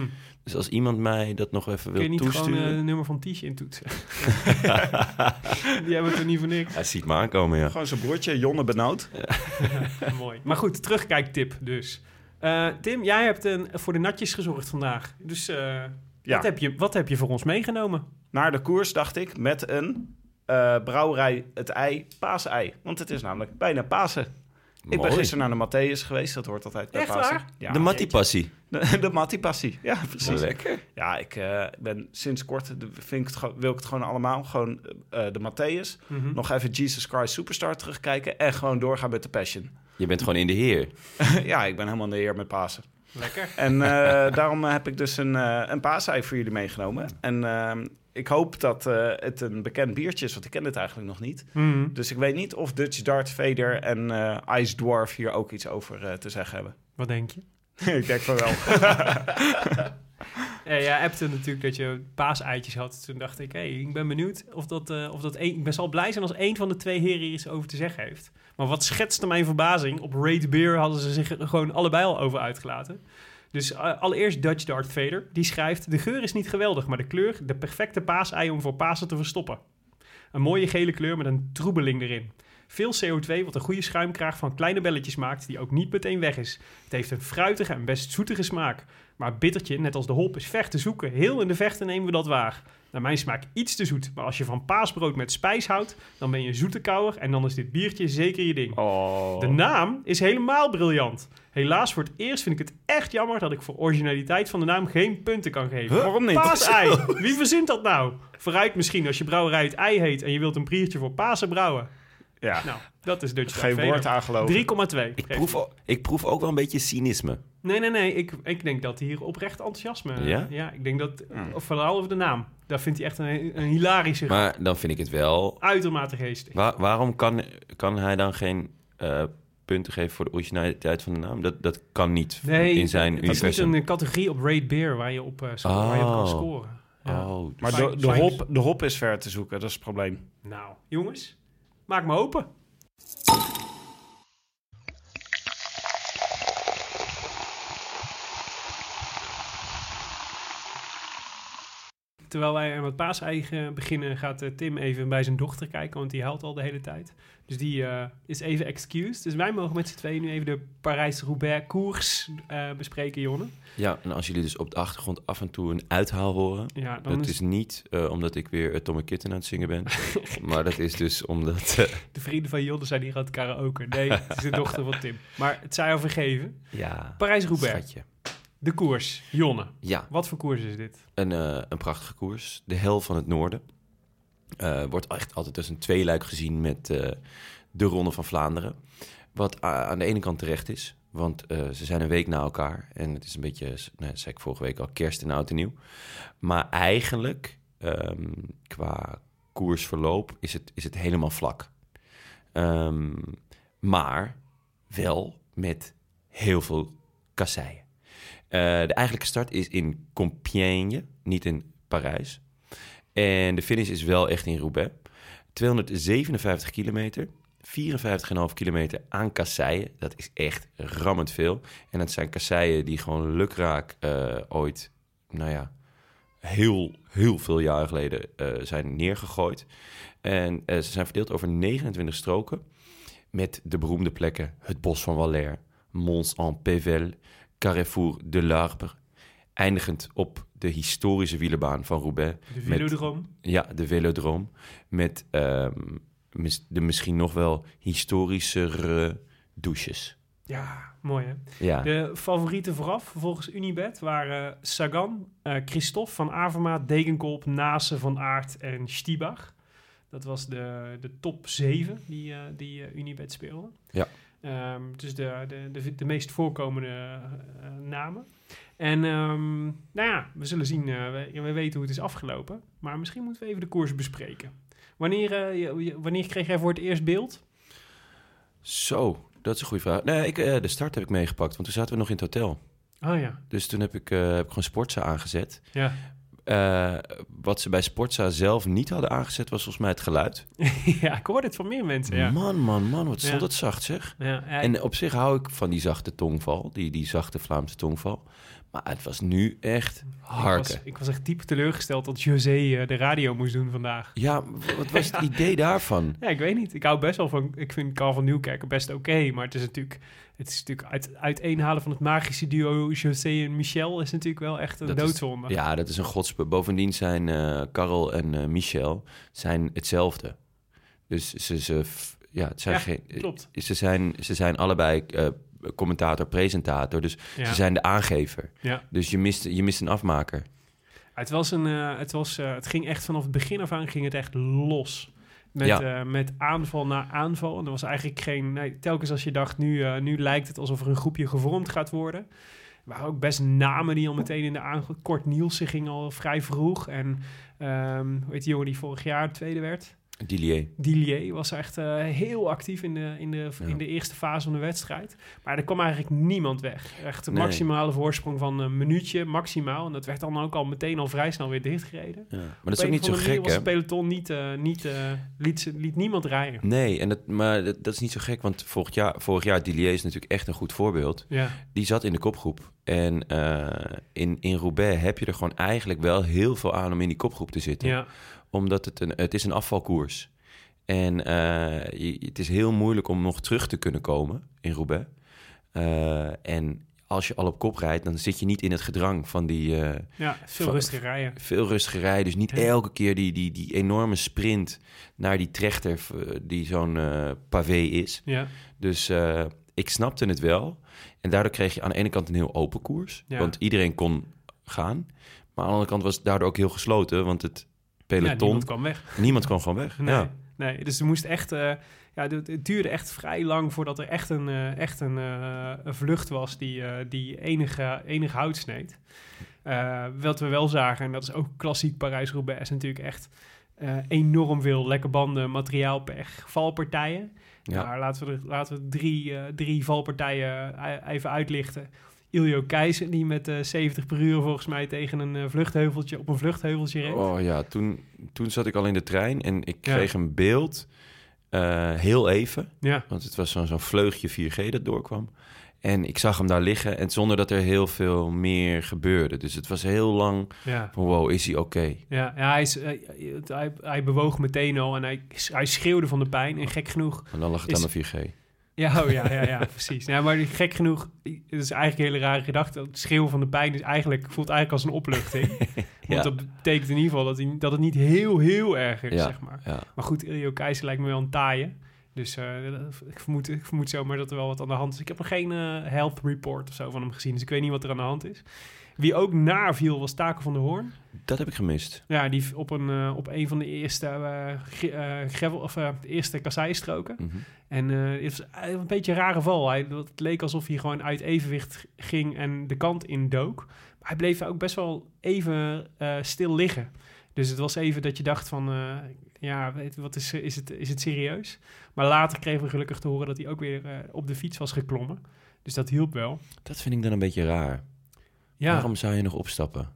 Dus als iemand mij dat nog even Kun wil je niet gewoon eh, toesturen... het nummer van Tiesje intoetsen? Die hebben het er niet voor niks. Hij ziet me aankomen, ja. Gewoon zijn broertje, Jonne Benauwd. Mooi. Maar goed, terugkijktip dus. Eh, Tim, jij hebt een, voor de natjes gezorgd vandaag. Dus eh, Ja. wat, heb je, wat heb je voor ons meegenomen? Naar de koers, dacht ik, met een eh, brouwerij Het Ei, paasei. Want het is namelijk bijna Pasen. Ik ben gisteren naar de Matthäus geweest, dat hoort altijd bij Echt Pasen. waar? Ja, de Mattie-passie. De, de ja precies. Lekker. Ja, ik eh, ben sinds kort, de- vind ik het, wil ik het gewoon allemaal, gewoon eh, de Matthäus. Mhm. Nog even Jesus Christ Superstar terugkijken en gewoon doorgaan met de Passion. Je bent gewoon in de heer. ja, ik ben helemaal in de heer met Pasen. Lekker. En eh, daarom heb ik dus een, eh een paasei voor jullie meegenomen. En ehm, ik hoop dat eh, het een bekend biertje is, want ik ken het eigenlijk nog niet. Mhm. Dus ik weet niet of Dutch Darth Vader en eh, Ice Dwarf hier ook iets over eh, te zeggen hebben. Wat denk je? ik denk van wel. Ja, jij appte natuurlijk dat je paaseitjes had. Toen dacht ik, hé, ik ben benieuwd of dat, eh, of dat één... Ik ben zal blij zijn als één van de twee heren hier iets over te zeggen heeft. Maar wat schetste mijn verbazing? Op Raid Beer hadden ze zich er gewoon allebei al over uitgelaten. Dus eh, allereerst Dutch Darth Vader. Die schrijft, de geur is niet geweldig, maar de kleur de perfecte paasei om voor Pasen te verstoppen. Een mooie gele kleur met een troebeling erin. Veel CO2 wat een goede schuimkraag van kleine belletjes maakt die ook niet meteen weg is. Het heeft een fruitige en best zoetige smaak. Maar bittertje, net als de hop, is ver te zoeken. Heel in de vechten nemen we dat waar. Naar mijn smaak iets te zoet. Maar als je van paasbrood met spijs houdt, dan ben je een zoete kouwer. En dan is dit biertje zeker je ding. Oh. De naam is helemaal briljant. Helaas voor het eerst vind ik het echt jammer dat ik voor originaliteit van de naam geen punten kan geven. Waarom niet? Paasei. Wie verzint dat nou? Vooruit misschien als je brouwerij het ei heet en je wilt een biertje voor Pasen brouwen. Ja, Nou, dat is Dutch geen woord. Vader. 3,2. Ik proef, ik proef ook wel een beetje cynisme. Nee, nee, nee. Ik, ik denk dat hij hier oprecht enthousiasme... Ja? Ja, ik denk dat... Hmm. Of vooral over de naam. Daar vindt hij echt een, een hilarische... Maar dan vind ik het wel... Uitermate geestig. Wa- waarom kan, kan hij dan geen eh, punten geven voor de originaliteit van de naam? Dat, dat kan niet Nee, in zijn dat is niet een categorie op Raid Beer waar je op, eh, waar je op kan Oh. scoren. Ja. Oh, Maar Fijn- de, de, hop, de hop is ver te zoeken, dat is het probleem. Nou, jongens, maak me open. Terwijl wij aan het paaseigen beginnen, gaat eh, Tim even bij zijn dochter kijken, want die huilt al de hele tijd. Dus die eh, is even excused. Dus wij mogen met z'n tweeën nu even de Parijs-Roubaix koers eh, bespreken, Jonne. Ja, en als jullie dus op de achtergrond af en toe een uithaal horen... Ja, Dat is is niet eh, omdat ik weer Tommy Kitten aan het zingen ben. maar dat is dus omdat... de vrienden van Jonne zijn hier aan het karaoke. Nee, het is de dochter van Tim. Maar het zij al vergeven. ja, Parijs-Roubaix, de koers. Jonne, Ja, wat voor koers is dit? een, een prachtige koers. De hel van het noorden. Eh, wordt echt altijd als een tweeluik gezien met eh, de Ronde van Vlaanderen. Wat aan de ene kant terecht is. Want eh, ze zijn een week na elkaar. En het is een beetje, nou, dat zei ik vorige week al, kerst en oud en nieuw. Maar eigenlijk, ehm, qua koersverloop, is het, is het helemaal vlak. Ehm, maar wel met heel veel kasseien. De eigenlijke start is in Compiègne, niet in Parijs. En de finish is wel echt in Roubaix. 257 kilometer. 54,5 kilometer aan kasseien. Dat is echt rammend veel. En dat zijn kasseien die gewoon lukraak eh, ooit, nou ja, heel, heel veel jaren geleden eh, zijn neergegooid. En eh, ze zijn verdeeld over 29 stroken. Met de beroemde plekken het Bos van Valère, Mons en Pével, Carrefour de l'Arbre. Eindigend op de historische wielerbaan van Roubaix. De Met- velodroom. Ja, de Velodroom. Met ehm, mis- de misschien nog wel historischere douches. Ja, mooi hè. Ja, De favorieten vooraf, volgens Unibet, waren Sagan, eh, Christophe van Avermaat, Degenkolb, Nase, Van Aert en Stiebach. Dat was de, de top 7 die, eh, die eh, Unibet speelde. Ja. Ehm, dus de, de, de, de meest voorkomende eh, namen. En ehm, nou ja, we zullen zien, eh, we, we weten hoe het is afgelopen. Maar misschien moeten we even de koers bespreken. Wanneer, eh, je- wanneer kreeg jij voor het eerst beeld? zo, dat is een goede vraag. Nee, ik, de start heb ik meegepakt, want toen zaten we nog in het hotel. Oh ja, Dus toen heb ik, heb ik gewoon Sportza aangezet. ja. Eh, wat ze bij Sportza zelf niet hadden aangezet, was volgens mij het geluid. ja, ik hoorde het van meer mensen. Ja. Man, man, man, wat stond het zacht zeg. En op zich hou ik van die zachte tongval, die, die zachte Vlaamse tongval. Maar het was nu echt Ik harken. was, ik was echt diep teleurgesteld dat José eh, de radio moest doen vandaag. Ja, wat was het idee daarvan? Ja, ik weet niet. Ik hou best wel van... Ik vind Carl van Nieuwkerk best oké. maar het is natuurlijk... Het is natuurlijk uit, uiteenhalen van het magische duo José en Michel... is natuurlijk wel echt een Dat is- doodzonde. Ja, dat is een godspe. Bovendien zijn eh Karel en eh, Michel zijn hetzelfde. Dus ze, ze ja, het zijn Ja, geen, klopt. Ze zijn, ze zijn allebei eh, commentator, presentator. Dus Ja. ze zijn de aangever. Ja. Dus je mist, je mist een afmaker. Het, was een, het, was, het ging echt vanaf het begin af aan ging het echt los. Met, Ja. eh, met aanval na aanval. En er was eigenlijk geen... Nee, telkens als je dacht, nu, eh, nu lijkt het alsof er een groepje gevormd gaat worden. Er waren ook best namen die al meteen in de aanval... Kort Nielsen ging al vrij vroeg. En ehm hoe heet die jongen die vorig jaar tweede werd? Dilier. Dillier was echt eh, heel actief in de, in, de, Ja. in de eerste fase van de wedstrijd. Maar er kwam eigenlijk niemand weg. Echt een Nee. maximale voorsprong van een minuutje, maximaal. En dat werd dan ook al meteen al vrij snel weer dichtgereden. Ja. Maar dat is ook niet zo gek, was hè? het peloton niet, eh, niet, eh, liet, liet niemand rijden. Nee, en dat, maar dat, dat is niet zo gek, want vorig jaar, vorig jaar Dilier is natuurlijk echt een goed voorbeeld. Ja, Die zat in de kopgroep. En in, in Roubaix heb je er gewoon eigenlijk wel heel veel aan om in die kopgroep te zitten. ja, Omdat het een, het is een afvalkoers. En eh, je- het is heel moeilijk om nog terug te kunnen komen in Roubaix. Eh, en als je al op kop rijdt, dan zit je niet in het gedrang van die eh, ja, veel Van- rustiger rijden. veel rustiger rijden. Dus niet Ja. elke keer die, die, die enorme sprint naar die trechter die zo'n eh, pavé is. Ja, Dus ik snapte het wel. En daardoor kreeg je aan de ene kant een heel open koers. Ja. Want iedereen kon gaan. Maar aan de andere kant was het daardoor ook heel gesloten. Want het peloton, niemand niemand, kwam weg. kwam gewoon weg. Nee, Ja. nee, dus er moest echt... eh, ja, het, duurde echt vrij lang voordat er echt een, eh, echt een, eh, een vlucht was die, die enige, enige hout sneed. Wat we wel zagen, en dat is ook klassiek Parijs-Roubaix, is natuurlijk echt enorm veel lekke banden, materiaalpech, valpartijen. Ja. Maar laten we, er, laten we drie, drie valpartijen even uitlichten. Iljo Keijzer, die met eh 70 per uur volgens mij tegen een eh, vluchtheuveltje op een vluchtheuveltje reed. Oh ja, toen, toen zat ik al in de trein en ik Ja. kreeg een beeld. eh, heel even. Ja, Want het was zo'n zo'n vleugje 4G dat doorkwam. En ik zag hem daar liggen en zonder dat er heel veel meer gebeurde. Dus het was heel lang ja. van wow, is hij oké? Ja, ja hij, is, hij, hij bewoog meteen al en hij, hij schreeuwde van de pijn. En gek genoeg... En dan lag het Is- aan de 4G. Ja, oh, ja, ja, ja, precies. Ja, maar gek genoeg, het is eigenlijk een hele rare gedachte. Het schreeuwen van de pijn is eigenlijk, voelt eigenlijk als een opluchting. Want Ja. dat betekent in ieder geval dat, hij, dat het niet heel, heel erg is, Ja. zeg maar. Ja. Maar goed, Iljo Keizer lijkt me wel een taaie. Dus eh, ik, vermoed, ik vermoed zomaar dat er wel wat aan de hand is. Ik heb nog geen eh, health report of zo van hem gezien. Dus ik weet niet wat er aan de hand is. Wie ook naar viel was Taken van de Hoorn. Dat heb ik gemist. Ja, die op een, eh, op een van de eerste, eh, gravel, of, eerste kasseistroken. Mhm. En het was een beetje een rare val. Hij, het leek alsof hij gewoon uit evenwicht ging en de kant in dook. Maar hij bleef ook best wel even stil liggen. Dus het was even dat je dacht van... ja, weet, wat is, is, het, is het serieus? Maar later kregen we gelukkig te horen dat hij ook weer op de fiets was geklommen. Dus dat hielp wel. Dat vind ik dan een beetje raar. Ja, Waarom zou je nog opstappen?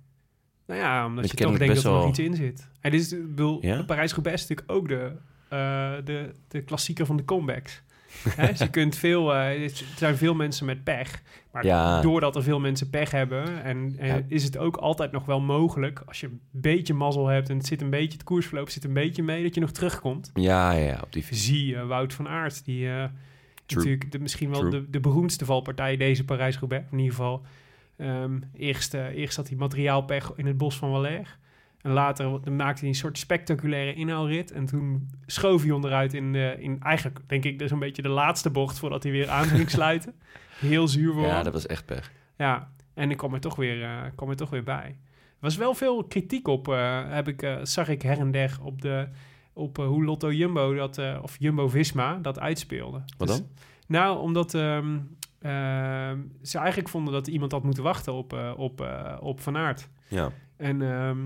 nou ja, omdat je toch denkt dat er nog iets in zit. En dit is, ik bedoel, Ja? Parijs-Roubaix is natuurlijk ook de, eh, de, de klassieker van de comebacks. Dus je kunt veel, eh, er zijn veel mensen met pech. Maar Ja. doordat er veel mensen pech hebben, en, en Ja. is het ook altijd nog wel mogelijk, als je een beetje mazzel hebt en het zit een beetje, het koersverloop zit een beetje mee, dat je nog terugkomt. Ja, ja, op die visie. Zie eh, Wout van Aert, die eh, natuurlijk de, misschien wel de, de beroemdste valpartij deze Parijs-Roubaix. In ieder geval, ehm, eerst, eh, eerst had hij materiaalpech in het bos van Valère. En later maakte hij een soort spectaculaire inhaalrit. En toen schoof hij onderuit in, de, in eigenlijk, denk ik, dus een beetje de laatste bocht voordat hij weer aan ging sluiten. Heel zuur voor Ja, hem. dat was echt pech. Ja, en ik kwam er toch weer, eh, kwam er toch weer bij. Er was wel veel kritiek op, eh, heb ik, zag ik her en der op, de, op hoe Lotto Jumbo dat, of Jumbo Visma dat uitspeelde. Wat Dus- dan? nou, omdat ehm, ze eigenlijk vonden dat iemand had moeten wachten op, eh, op, eh, op Van Aert. Ja. En ehm,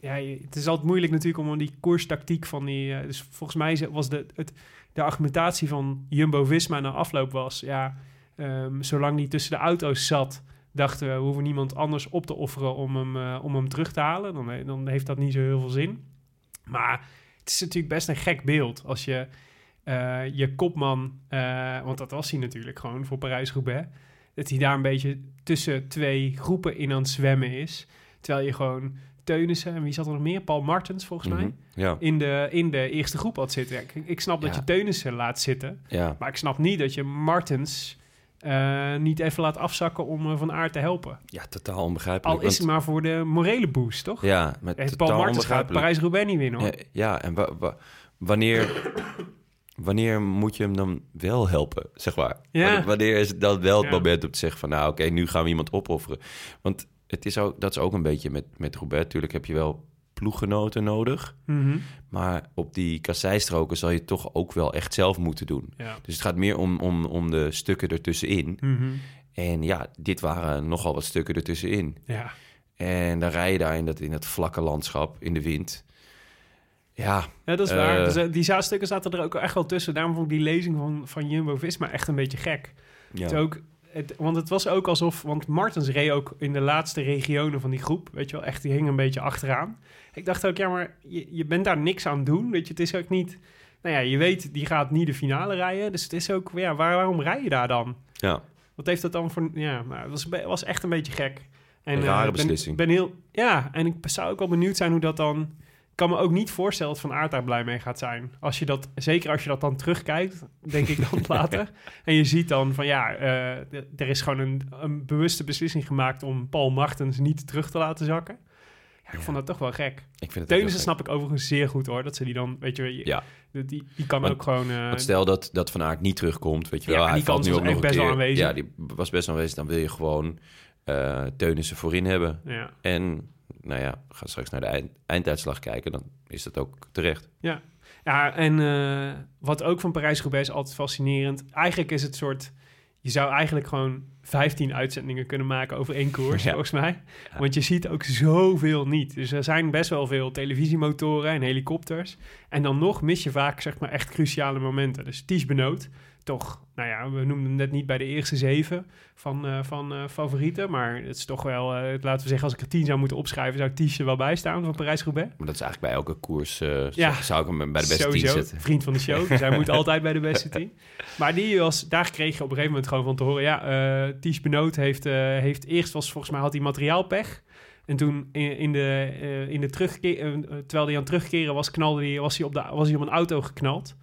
ja, het is altijd moeilijk natuurlijk om die koerstactiek van die... eh, dus volgens mij was de, het, de argumentatie van Jumbo-Visma na afloop was... Ja, ehm, zolang die tussen de auto's zat, dachten we... we hoeven niemand anders op te offeren om hem, om hem terug te halen. Dan, dan heeft dat niet zo heel veel zin. Maar het is natuurlijk best een gek beeld als je... eh, je kopman, eh, want dat was hij natuurlijk gewoon voor Parijs-Roubaix... dat hij daar een beetje tussen twee groepen in aan het zwemmen is... Terwijl je gewoon Teunissen en wie zat er nog meer? Paul Martens volgens mij. Mhm. Ja. In de, in de eerste groep had zitten. Ik, ik snap dat je Teunissen laat zitten. ja. Maar ik snap niet dat je Martens eh, niet even laat afzakken om eh, Van Aert te helpen. Ja, totaal onbegrijpelijk. Al is het maar voor de morele boost, toch? Ja, met Paul Martens gaat. Parijs-Roubaix niet winnen, hoor. Ja, ja, en wa- wa- wanneer, wanneer moet je hem dan wel helpen, zeg maar? Ja. Wanneer- is het dan wel het Ja. moment om te zeggen van... nou, oké, nu gaan we iemand opofferen. Want het is ook, dat is ook een beetje met, met Roubaix. Tuurlijk heb je wel ploeggenoten nodig. Mhm. Maar op die kasseistroken zal je toch ook wel echt zelf moeten doen. Ja. Dus het gaat meer om, om, om de stukken ertussenin. Mhm. En ja, dit waren nogal wat stukken ertussenin. ja. En dan rij je daar in dat, in dat vlakke landschap, in de wind. Ja, Ja, dat is Eh. waar. Dus, eh, die zaadstukken zaten er ook echt wel tussen. Daarom vond ik die lezing van, van Jumbo-Visma echt een beetje gek. ja. Het ook, het, want het was ook alsof... Want Martens reed ook in de laatste regionen van die groep. Weet je wel, echt, die hing een beetje achteraan. Ik dacht ook, ja, maar je, je bent daar niks aan doen. Weet je, het is ook niet... Nou ja, je weet, die gaat niet de finale rijden. Dus het is ook, ja, waar, waarom rij je daar dan? ja. Wat heeft dat dan voor... Ja, nou, het was, was echt een beetje gek. En, Een eh, rare ik ben- beslissing. Ben, heel, ja, en ik zou ook wel benieuwd zijn hoe dat dan... Ik kan me ook niet voorstellen dat Van Aert daar blij mee gaat zijn. Als je dat, zeker als je dat dan terugkijkt, denk ik dan later. En je ziet dan van ja, eh, er is gewoon een, een bewuste beslissing gemaakt om Paul Martens niet terug te laten zakken. Ja, ik Ja. vond dat toch wel gek. Ik vind Teunissen snap ik overigens zeer goed hoor. Dat ze die dan, weet je, je- Ja. die, die, kan Want- ook gewoon... eh, stel dat, dat Van Aert niet terugkomt, weet je Ja, wel. die hij valt kans nu ook nog een best wel keer. aanwezig. Ja, die was best wel aanwezig. Dan wil je gewoon eh Teunissen voorin hebben. ja. En, nou ja, we gaan straks naar de eind, einduitslag kijken. Dan is dat ook terecht. Ja, ja en eh, wat ook van Parijs-Roubaix is altijd fascinerend. Eigenlijk is het soort... Je zou eigenlijk gewoon 15 uitzendingen kunnen maken over één koers, Ja. volgens mij. Ja. Want je ziet ook zoveel niet. Dus er zijn best wel veel televisiemotoren en helikopters. En dan nog mis je vaak zeg maar echt cruciale momenten. Dus Ties Benoot, toch, nou ja, we noemden hem net niet bij de eerste zeven van, eh, van eh, favorieten. Maar het is toch wel, eh, laten we zeggen, als ik er tien zou moeten opschrijven, zou Ties er wel bij staan van Parijs-Roubaix. Maar dat is eigenlijk bij elke koers... Ja. zou- ik hem bij de beste Sowieso, tien zetten. vriend van de show. Dus hij moet altijd bij de beste tien. Maar die was, daar kreeg je op een gegeven moment gewoon van te horen... ja, Ties Benoot heeft, heeft eerst, was volgens mij had hij materiaalpech... En toen in, de, in de terugkeer, terwijl hij aan het terugkeren was, knalde hij, was, hij op de, was hij op een auto geknald.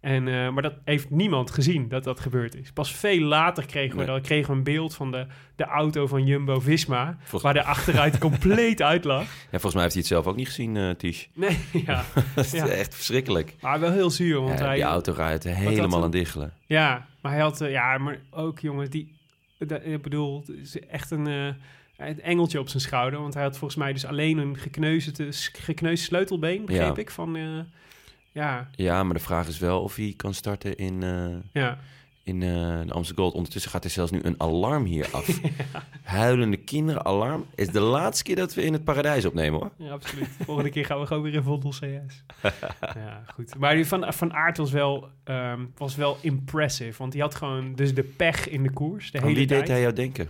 En, eh, maar dat heeft niemand gezien dat dat gebeurd is. Pas veel later kregen we, Nee. kregen we een beeld van de, de auto van Jumbo-Visma... Volgens- waar de achteruit compleet uit lag. Ja, volgens mij heeft hij het zelf ook niet gezien, eh Tisch. Nee, ja. dat is Ja. echt verschrikkelijk. Maar wel heel zuur, want Ja, hij... die auto rijdt helemaal aan diggelen. Ja, maar hij had, eh, ja, maar ook jongens, die, dat- ik bedoel, het is echt een, een engeltje op zijn schouder, want hij had volgens mij dus alleen een gekneusde, gekneusd sleutelbeen, begreep Ja. ik, van, ja, Ja, maar de vraag is wel of hij kan starten in, eh, ja, in eh, de Amsterdam Gold. Ondertussen gaat er zelfs nu een alarm hier af. Huilende kinderen alarm. Is de laatste keer dat we in het paradijs opnemen hoor. ja, absoluut. Volgende keer gaan we gewoon weer in Vondel CS. ja, goed. Maar die van, van Aert was wel, ehm, was wel impressive, want die had gewoon dus de pech in de koers, de hele wie tijd. deed hij jou denken?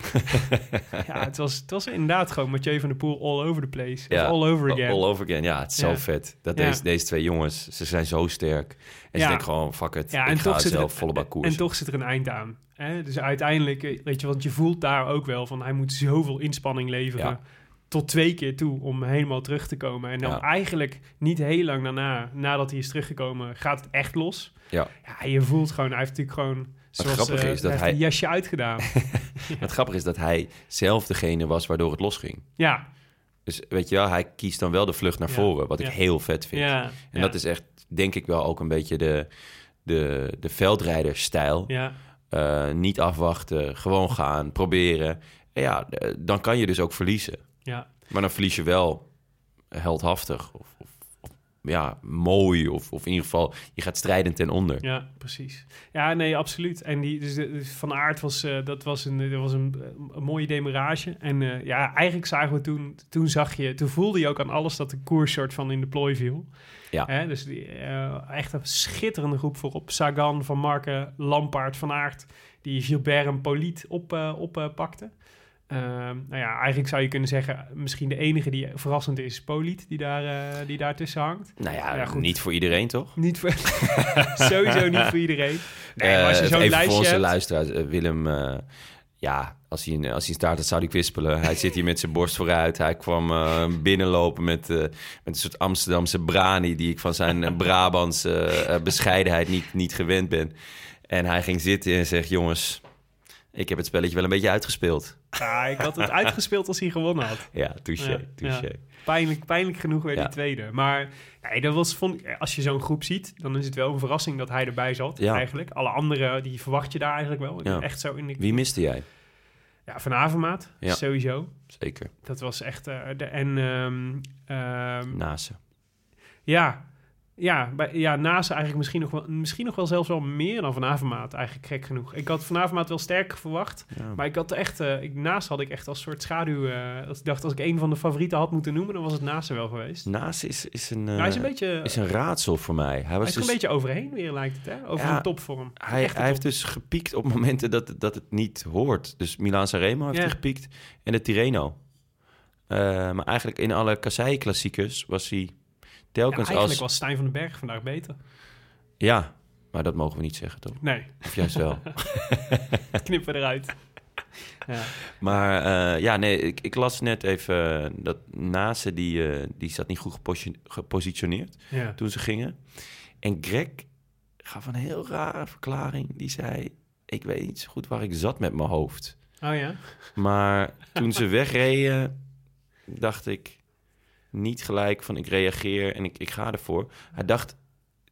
ja, het was, het was inderdaad gewoon Mathieu van der Poel all over the place. Ja, all over again. All over again, ja. Het is zo vet. Dat deze, deze twee jongens, ze zijn zo sterk. En ze denken gewoon, fuck it, Ja, ik en ga toch, zit zelf er, volle bak en koers. toch zit er een eind aan. Hè? Dus uiteindelijk, eh, weet je, want je voelt daar ook wel van hij moet zoveel inspanning leveren. Tot twee keer toe om helemaal terug te komen. En dan Ja. eigenlijk niet heel lang daarna, nadat hij is teruggekomen, gaat het echt los. Ja. Ja, je voelt gewoon, hij heeft natuurlijk gewoon. Zoals, grappig eh, is dat hij- een jasje uitgedaan. Het grappige is dat hij zelf degene was waardoor het losging. ja, Dus weet je wel, hij kiest dan wel de vlucht naar Ja. voren, wat ik Ja. heel vet vind. ja. En dat is echt, denk ik wel, ook een beetje de, de, de veldrijderstijl. Ja, Eh, niet afwachten, gewoon gaan, proberen. En ja, eh, dan kan je dus ook verliezen. ja. Maar dan verlies je wel heldhaftig. Of, ja, mooi. Of, of in ieder geval, je gaat strijden ten onder. Ja, precies. Ja, nee, absoluut. En die, dus, de- dus Van Aert was, eh, dat was, een, dat was een, een mooie demarage. En eh, ja, eigenlijk zagen we toen, toen zag je, toen voelde je ook aan alles dat de koers soort van in de plooi viel. Ja. Hè, dus die, eh, echt een schitterende groep voorop. Sagan, Van Marken, Lampaard, Van Aert, die Gilbert en Poliet oppakte. Op, eh, Ehm, nou ja, eigenlijk zou je kunnen zeggen, misschien de enige die verrassend is, Poliet, die daar, eh, die daar tussen hangt. Nou ja, Ja, goed. niet voor iedereen, toch? Niet voor, sowieso niet voor iedereen. Nee, maar als je Eh, zo'n lijstje voor onze hebt... luisteraars. eh, Willem, eh, ja, als hij, als hij had, zou hij kwispelen. hij zit hier met zijn borst vooruit. Hij kwam eh, binnenlopen met, eh, met een soort Amsterdamse brani... die ik van zijn eh, Brabantse eh, bescheidenheid niet, niet gewend ben. En hij ging zitten en zegt... jongens, ik heb het spelletje wel een beetje uitgespeeld. Ja, ik had het uitgespeeld als hij gewonnen had. Ja, touché, Ja, touché. ja. Pijnlijk, pijnlijk genoeg weer Ja. die tweede. Maar nee, dat was, vond, als je zo'n groep ziet, dan is het wel een verrassing dat hij erbij zat. Eigenlijk. Alle anderen, die verwacht je daar eigenlijk wel. Echt zo in de... Wie miste jij? Ja, Van Avermaat, sowieso. Zeker. Dat was echt... eh, de, en ehm, Nase. ja, ja, bij, ja, naast eigenlijk misschien nog, wel, misschien nog wel zelfs wel meer dan Van Avermaat. Eigenlijk gek genoeg. Ik had Van Avermaat wel sterker verwacht. Ja. Maar ik had echt, ik, naast had ik echt als soort schaduw. eh, als ik dacht, als ik een van de favorieten had moeten noemen, dan was het naast wel geweest. Nase is, is, een, Nou, hij is een eh, beetje, is een raadsel voor mij. Hij, hij was is er dus, een beetje overheen weer, lijkt het, hè? Over Ja, een topvorm. Hij, heeft dus gepiekt op momenten dat, dat het niet hoort. Dus Milan Sanremo heeft Ja. hij gepiekt en de Tirreno. Eh, maar eigenlijk in alle Kassei-klassiekers was hij Ja, telkens eigenlijk als... was Stijn van den Berg vandaag beter. Ja, maar dat mogen we niet zeggen, toch? Nee, Of juist wel. knippen we eruit. Ja. maar eh, ja, nee, ik, ik las net even dat Nase, die, eh, die zat niet goed geposi- gepositioneerd Ja. toen ze gingen. En Greg gaf een heel rare verklaring. Die zei, ik weet niet zo goed waar ik zat met mijn hoofd. Oh ja? Maar toen ze wegreden, dacht ik niet gelijk van ik reageer en ik, ik ga ervoor. Hij dacht,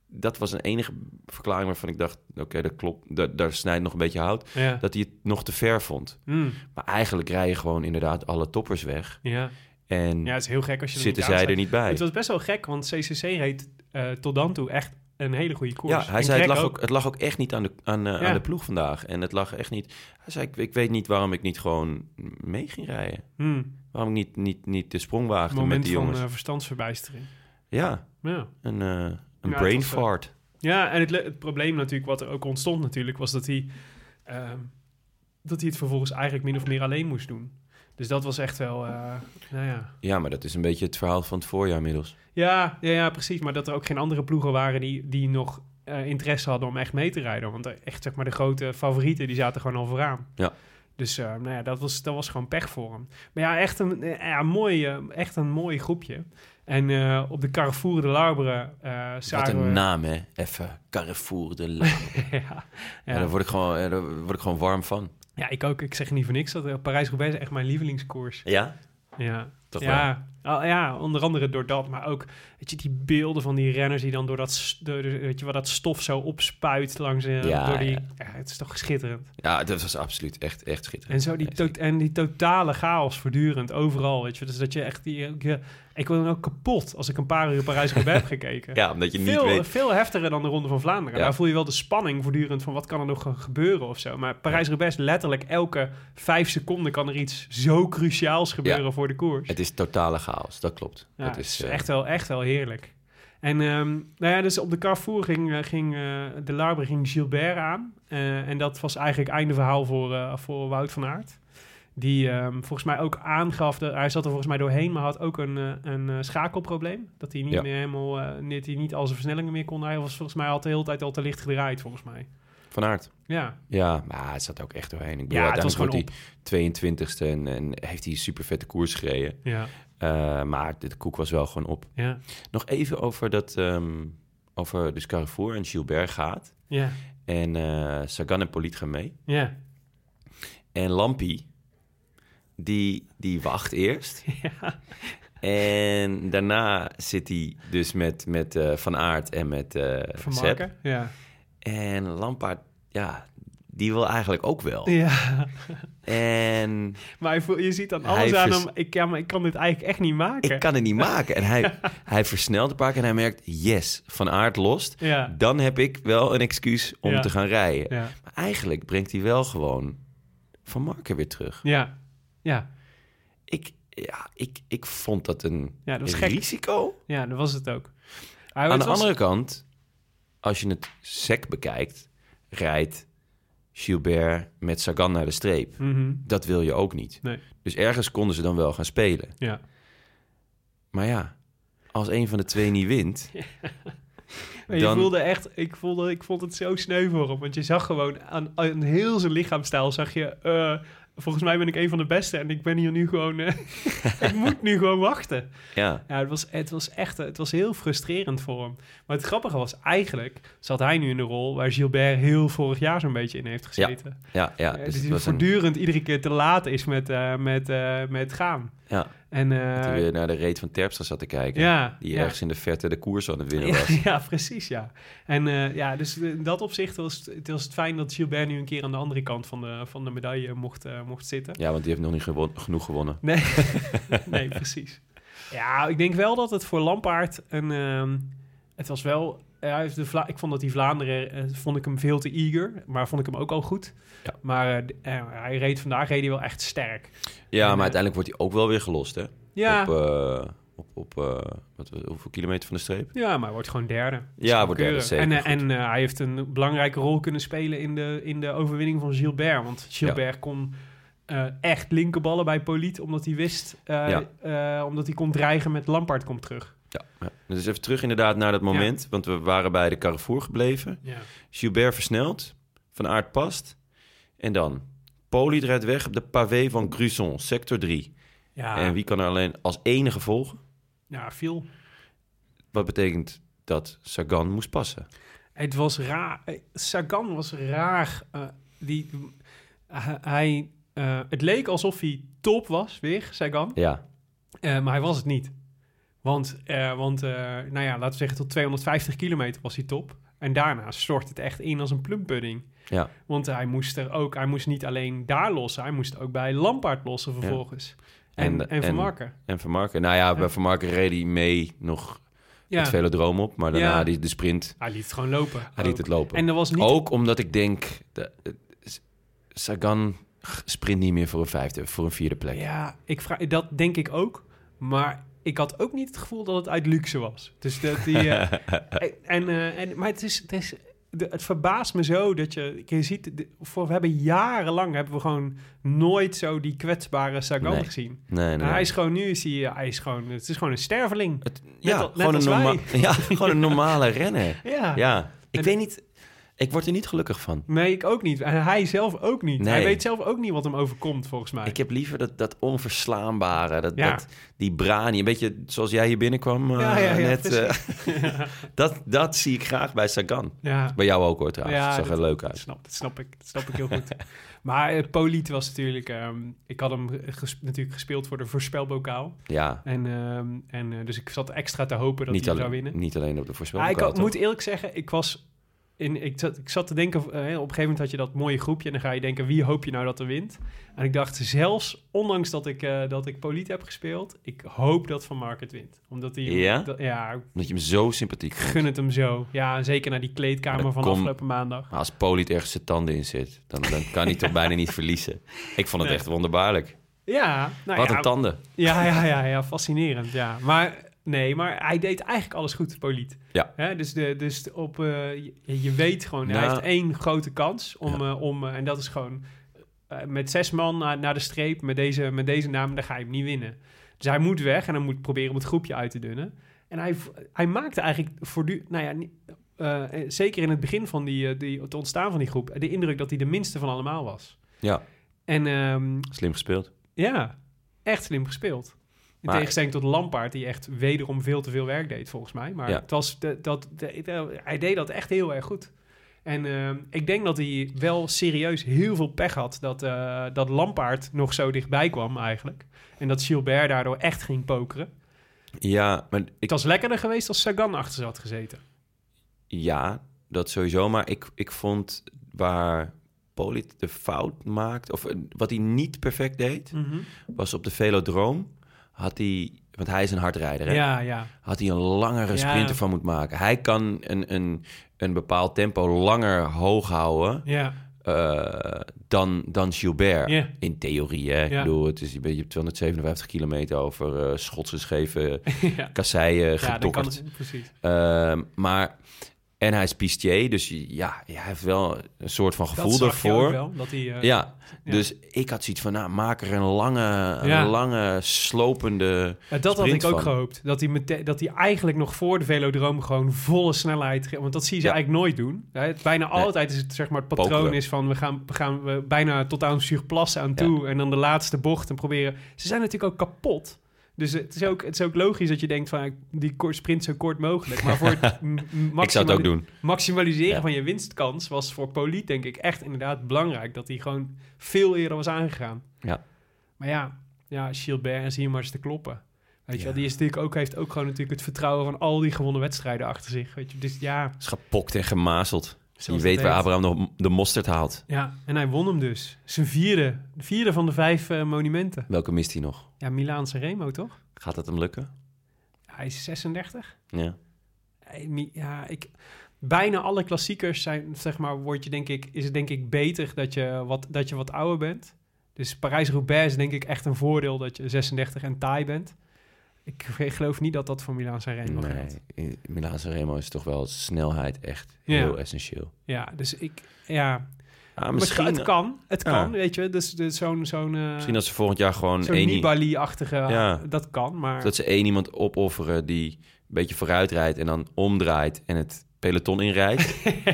dat was een enige verklaring waarvan ik dacht, oké, dat klopt, daar, daar snijdt nog een beetje hout. Ja. Dat hij het nog te ver vond. Hmm. Maar eigenlijk rijden gewoon inderdaad alle toppers weg. ja. En Ja, het is heel gek als je zitten zij er niet bij. Het was best wel gek, want CCC reed eh, tot dan toe echt een hele goede koers. Ja, hij En zei het lag, ook, het lag ook echt niet aan de, aan, eh, Ja. aan de ploeg vandaag. En het lag echt niet... Hij zei, ik, ik weet niet waarom ik niet gewoon mee ging rijden. Hmm. Waarom ik niet, niet, niet de sprong waagde met Moment die van jongens. eh, verstandsverbijstering. Ja, Ja. een, eh, een brain fart. Ja, en het, het probleem natuurlijk, wat er ook ontstond natuurlijk, was dat hij, ehm, dat hij het vervolgens eigenlijk min of meer alleen moest doen. Dus dat was echt wel, eh, nou ja. Ja, maar dat is een beetje het verhaal van het voorjaar inmiddels. ja. Ja, ja, precies. Maar dat er ook geen andere ploegen waren die, die nog eh, interesse hadden om echt mee te rijden. Want echt, zeg maar, de grote favorieten, die zaten gewoon al vooraan. Ja. Dus uh, nou ja, dat was, dat was gewoon pech voor hem. Maar ja, echt een, ja, mooi, echt een mooi groepje. En uh, op de Carrefour de Larbre uh, Wat een naam, hè? Even Carrefour de Larbre. ja, ja. ja. daar, word ik gewoon, daar word ik gewoon warm van. Ja, ik ook. Ik zeg niet voor niks dat uh, Parijs-Roubaix is echt mijn lievelingskoers. Ja? Ja. Toch ja. Oh, ja, onder andere door dat, maar ook weet je, die beelden van die renners die dan door dat, door, weet je, wat dat stof zo opspuit langs uh, ja, door die. Ja. ja. het is toch schitterend. Ja, dat was absoluut echt, echt schitterend. En zo die, to en die totale chaos voortdurend overal, weet je, dus dat je echt die. Je, ik word dan ook kapot als ik een paar uur Parijs-Roubaix heb gekeken. Ja, omdat je niet veel, weet... Veel heftiger dan de Ronde van Vlaanderen. Ja. Daar voel je wel de spanning voortdurend van wat kan er nog gebeuren of zo. Maar Parijs-Roubaix, letterlijk elke vijf seconden kan er iets zo cruciaals gebeuren voor de koers. Het is totale chaos, dat klopt. Ja, dat het is, is uh, echt, wel, echt wel heerlijk. En um, nou ja, dus op de Carrefour ging, uh, ging uh, de Larbre ging Gilbert aan. Uh, en dat was eigenlijk einde verhaal voor, uh, voor Wout van Aert. Die ehm, volgens mij ook aangaf, dat, hij zat er volgens mij doorheen, maar had ook een, eh, een eh, schakelprobleem. Dat hij niet Ja. meer helemaal, eh, niet, hij niet al zijn versnellingen meer kon. Hij was volgens mij al de hele tijd al te licht gedraaid, volgens mij. Van Aert. Ja, Ja, maar het zat ook echt doorheen. Ik bedoel, ja het was gewoon hij 22e en, en heeft hij een super vette koers gereden. Ja, Eh, maar de koek was wel gewoon op. ja, Nog even over dat, ehm, over dus Carrefour en Gilbert gaat. ja, En eh, Sagan en Poliet gaan mee. ja. En Lampie, die, die wacht eerst. ja. En daarna zit hij dus met, met eh, Van Aert en met eh Van. Marken. Ja. En Lampaard, ja, die wil eigenlijk ook wel. ja, En maar je, voelt- je ziet dan alles aan hem. Ik, ja, maar ik kan dit eigenlijk echt niet maken. ik kan het niet maken. En hij, hij versnelt een paar keer en hij merkt, yes, Van Aert lost. Ja, Dan heb ik wel een excuus om Ja. te gaan rijden. ja, Maar eigenlijk brengt hij wel gewoon Van Marken weer terug. ja, ja. Ik, ja, ik, ik vond dat een Ja, dat was risico. Ja, dat was het ook. Hij Aan het de was- andere kant, als je het sec bekijkt, rijdt Gilbert met Sagan naar de streep. Mhm, Dat wil je ook niet. Nee. Dus ergens konden ze dan wel gaan spelen. Ja. Maar ja, als een van de twee niet wint, Maar je voelde echt, ik, voelde, ik vond het zo sneu voor hem. Want je zag gewoon aan, aan heel zijn lichaamstijl, zag je, eh, volgens mij ben ik een van de beste en ik ben hier nu gewoon, eh, ik moet nu gewoon wachten. ja, Ja, het was, het was echt, het was heel frustrerend voor hem. Maar het grappige was eigenlijk, zat hij nu in de rol waar Gilbert heel vorig jaar zo'n beetje in heeft gezeten. ja, ja. Eh, Dus hij was een, voortdurend iedere keer te laat is met, eh, met, met gaan. ja, En, dat eh, weer naar de reet van Terpstra zat te kijken. ja, Die ja. ergens in de verte de koers aan het winnen was. ja, precies, ja. En eh, ja, dus in dat opzicht was het, was het fijn dat Gilbert nu een keer aan de andere kant van de, van de medaille mocht, eh, mocht zitten. Ja, want die heeft nog niet gewon- genoeg gewonnen. Nee, nee, precies. Ja, ik denk wel dat het voor Lampaard een... ehm, het was wel... hij de Vla- ik vond dat die Vlaanderen... eh, vond ik hem veel te eager, maar vond ik hem ook al goed. Ja. Maar eh, eh, hij reed vandaag reed hij wel echt sterk. Ja, En, maar uiteindelijk wordt hij ook wel weer gelost, hè? Ja, Op, op, op wat, hoeveel kilometer van de streep? ja maar hij wordt gewoon derde. Ja, wordt derde, zeker, En, en hij heeft een belangrijke rol kunnen spelen in de, in de overwinning van Gilbert. Want Gilbert kon echt linkerballen bij Poliet, omdat hij wist... Ja. omdat hij kon dreigen met Lampaard komt terug. Ja, ja. Dus even terug inderdaad naar dat moment. Want we waren bij de Carrefour gebleven. Ja. Gilbert versnelt. Van Aert past. En dan... Poli rijdt weg op de pavé van Gruson, sector 3. Ja, En wie kan er alleen als enige volgen? ja, veel. Wat betekent dat Sagan moest passen? Het was raar. eh, Sagan was raar. eh, die, eh, hij, het leek alsof hij top was, weer, Sagan. Ja, maar hij was het niet. Want, eh, want eh, nou ja, laten we zeggen, tot 250 kilometer was hij top. En daarna stort het echt in als een plumpudding. ja. Want hij moest er ook, hij moest niet alleen daar lossen, hij moest ook bij Lampaard lossen vervolgens. En, En- en, Van en- Marken. En Van Marken. Nou ja, bij Ja. Van Marken reed hij mee nog Ja, met vele droom op. Maar daarna Ja. die, de sprint, hij liet het gewoon lopen. hij liet ook. het lopen. En er was niet... Ook omdat ik denk... De, Sagan sprint niet meer voor een vijfde, voor een vierde plek. Ja, ik vraag, dat denk ik ook. Maar ik had ook niet het gevoel dat het uit luxe was. Dus dat die. eh, en, eh, en, maar het is. Het, is de, het verbaast me zo dat je. Je ziet. de- voor, we hebben jarenlang. hebben we gewoon nooit zo die kwetsbare Sagan Nee. gezien. Nee, hij is gewoon. Nu is hij. Hij is gewoon. Het is gewoon een sterveling. Het- ja, al- gewoon, een norma- ja, gewoon een normale renner. Ja. Ja, ik En- weet niet... Ik word er niet gelukkig van. Nee, ik ook niet. En hij zelf ook niet. Nee. Hij weet zelf ook niet wat hem overkomt, volgens mij. Ik heb liever dat, dat onverslaanbare, dat, Ja. dat, die brani. Een beetje zoals jij hier binnenkwam eh, Ja, ja, ja, net. eh, dat, dat zie ik graag bij Sagan. ja. Bij jou ook hoor trouwens. het zag dat- er leuk Dat uit. snap, dat snap ik. Dat snap ik heel goed. maar uh, Poliet was natuurlijk... ehm, ik had hem ges- natuurlijk gespeeld voor de voorspelbokaal. Ja, En, ehm, en eh, dus ik zat extra te hopen dat niet hij zou winnen. niet alleen op de ik voorspelbokaal. had- toch? moet eerlijk zeggen, ik was... In, ik, zat, ik zat te denken, eh, op een gegeven moment had je dat mooie groepje... en dan ga je denken, wie hoop je nou dat er wint? En ik dacht zelfs, ondanks dat ik, eh dat ik Poliet heb gespeeld... ik hoop dat Van Market wint. Omdat hij... Ja? dat- ja, Omdat je hem zo sympathiek vindt. gun het hem zo. Ja, zeker naar die kleedkamer van kom- afgelopen maandag. Maar als Poliet ergens zijn tanden in zit, dan, dan kan hij toch bijna niet verliezen. Ik vond het Nee. echt wonderbaarlijk. Ja, nou Wat ja, een tanden. Ja, ja, ja, ja, fascinerend. Ja. Maar nee, maar hij deed eigenlijk alles goed, Poliet. Ja. Hè, dus de, dus op, eh, je, je weet gewoon, hij heeft één grote kans om, Ja. eh, om eh, en dat is gewoon met zes man naar, naar de streep met deze, met deze naam, dan ga je hem niet winnen. Dus hij moet weg en dan moet proberen om het groepje uit te dunnen. En hij, hij maakte eigenlijk voortdurend, nou ja, niet- zeker in het begin van die, die, het ontstaan van die groep, de indruk dat hij de minste van allemaal was. Ja, En ehm, slim gespeeld. ja, echt slim gespeeld. In Maar- tegenstelling tot Lampaard, die echt wederom veel te veel werk deed, volgens mij. Maar Ja. het was de- dat, de- de- hij deed dat echt heel erg goed. En ehm, ik denk dat hij wel serieus heel veel pech had dat, eh, dat Lampaard nog zo dichtbij kwam eigenlijk. En dat Gilbert daardoor echt ging pokeren. Ja, maar ik, Het was lekkerder geweest als Sagan achter ze had gezeten. ja, dat sowieso. Maar ik, ik vond waar Polit de fout maakt, of eh, wat hij niet perfect deed, was op de Velodroom. Had hij, want hij is een hardrijder, hè? Ja, ja. had hij een langere Ja. sprint ervan moeten maken. Hij kan een, een, een bepaald tempo langer hoog houden Ja, eh, dan, dan Gilbert. Ja. In theorie, hè. Ik Ja. bedoel, het is een beetje 257 kilometer over eh schots gescheven ja. kasseien ja gedokkerd. het, precies. Ehm, maar, en hij is pistier, dus ja, hij heeft wel een soort van gevoel dat zag je ook daarvoor. wel, dat hij... eh, Ja, Ja. dus ik had zoiets van, nou, maak er een lange, Ja. een lange, slopende Ja, dat had ik ook gehoopt. Dat hij, mete- dat hij eigenlijk nog voor de velodroom gewoon volle snelheid... Want dat zie je eigenlijk nooit doen. Hè, Bijna altijd is het zeg maar het patroon Pokeren. is van... we gaan, we gaan we bijna tot aan Surplassen aan toe... en dan de laatste bocht en proberen... Ze zijn natuurlijk ook kapot. Dus het is ook, het is ook logisch dat je denkt van... die kort sprint zo kort mogelijk. Maar voor het Ik zou het ook doen. maximaliseren Ja. van je winstkans... was voor Poliet denk ik echt inderdaad belangrijk... dat hij gewoon veel eerder was aangegaan. Ja. Maar ja, ja Gilbert en zie maar eens te kloppen. Weet je Ja. wel, die is natuurlijk ook, heeft ook gewoon natuurlijk het vertrouwen van al die gewonnen wedstrijden achter zich. Weet je, dus ja, is gepokt en gemazeld. Zoals je weet dat waar. Abraham de, de mosterd haalt. Ja, en hij won hem dus. Zijn vierde, de vierde van de vijf eh, monumenten. Welke mist hij nog? Ja, Milaanse Remo toch? Gaat het hem lukken? Hij is 36. Ja. Ja, ik, bijna alle klassiekers zijn, zeg maar, word je denk ik, is het denk ik beter dat je wat, dat je wat ouder bent. Dus Parijs-Roubaix is denk ik echt een voordeel dat je 36 en taai bent. Ik geloof niet dat dat voor Milaan Remo. Nee, in Milaan Remo is toch wel snelheid echt Ja. heel essentieel. Ja, dus ik, ja, Ah, misschien, het kan, het Ja. kan, weet je. Dus, dus zo'n zo'n eh, misschien als ze volgend jaar gewoon zo'n i- Nibali-achtige, Ja. dat kan, maar dat ze één iemand opofferen die een beetje vooruit rijdt en dan omdraait en het peloton inrijdt.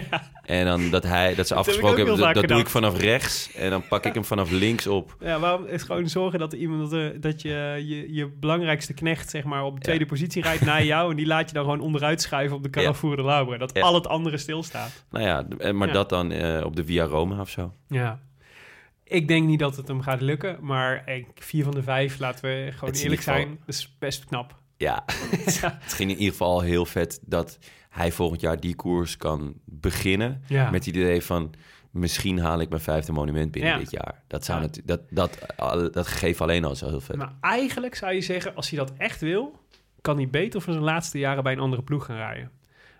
En dan dat hij dat ze Dat heb ik afgesproken hebben, dat, doe ik vanaf rechts en dan pak ik hem vanaf links op. ja, waarom is gewoon zorgen dat iemand dat, er- dat je, je je belangrijkste knecht zeg maar op de tweede positie rijdt naar jou en die laat je dan gewoon onderuit schuiven op de Carrefour de Labre, dat al het andere stilstaat. Nou ja, en maar dat dan eh, op de Via Roma of zo. Ja. Ik denk niet dat het hem gaat lukken, maar eh, vier van de vijf, laten we gewoon eerlijk geval- zijn, dat is best knap. Ja, het ging in ieder geval heel vet dat hij volgend jaar die koers kan beginnen. Ja. Met het idee van, misschien haal ik mijn vijfde monument binnen Ja. dit jaar. Dat, zou Ja. natu- dat, dat, dat gegeven alleen al al heel vet. Maar eigenlijk zou je zeggen, als hij dat echt wil, kan hij beter voor zijn laatste jaren bij een andere ploeg gaan rijden.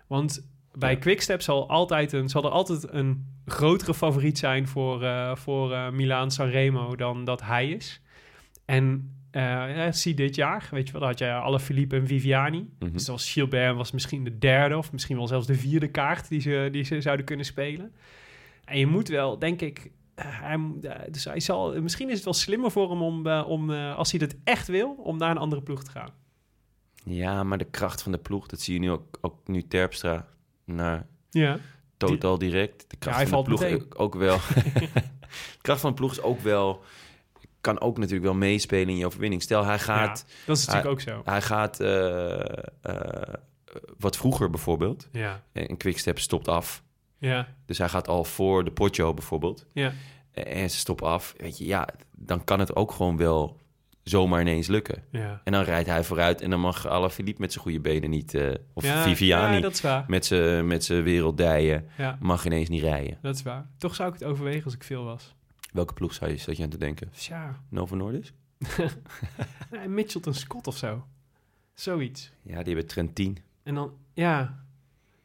Want bij Ja. Quickstep zal, altijd een, zal er altijd een grotere favoriet zijn voor, eh voor eh Milaan Sanremo dan dat hij is. En eh, ja, zie dit jaar, weet je wel, had je alle Philippe en Viviani. Mhm. Dus als Gilbert was misschien de derde of misschien wel zelfs de vierde kaart die ze, die ze zouden kunnen spelen. En je moet wel, denk ik, eh, hij, eh, dus hij zal, misschien is het wel slimmer voor hem om, eh, om eh, als hij dat echt wil, om naar een andere ploeg te gaan. Ja, maar de kracht van de ploeg, dat zie je nu ook, ook nu Terpstra naar Ja. Totaal Direct. De kracht hij van de valt ploeg ook- ook wel. de kracht van de ploeg is ook wel, kan ook natuurlijk wel meespelen in je overwinning. Stel, hij gaat, Dat is natuurlijk ook zo. hij gaat eh, eh, wat vroeger bijvoorbeeld. Ja, En Quickstep stopt af. ja, Dus hij gaat al voor de Poggio bijvoorbeeld. ja. En ze stoppen af. Weet je, ja, dan kan het ook gewoon wel zomaar ineens lukken. ja. En dan rijdt hij vooruit en dan mag Alaphilippe met zijn goede benen niet... eh, of ja, Viviani Ja, met zijn met zijn werelddijen Ja, mag ineens niet rijden. dat is waar. Toch zou ik het overwegen als ik veel was. Welke ploeg zou je, zat je aan te denken? Tja, Novo Nordisk? nee, Mitchelton Scott of zo. Zoiets. Ja, die hebben Trentin. En dan, ja.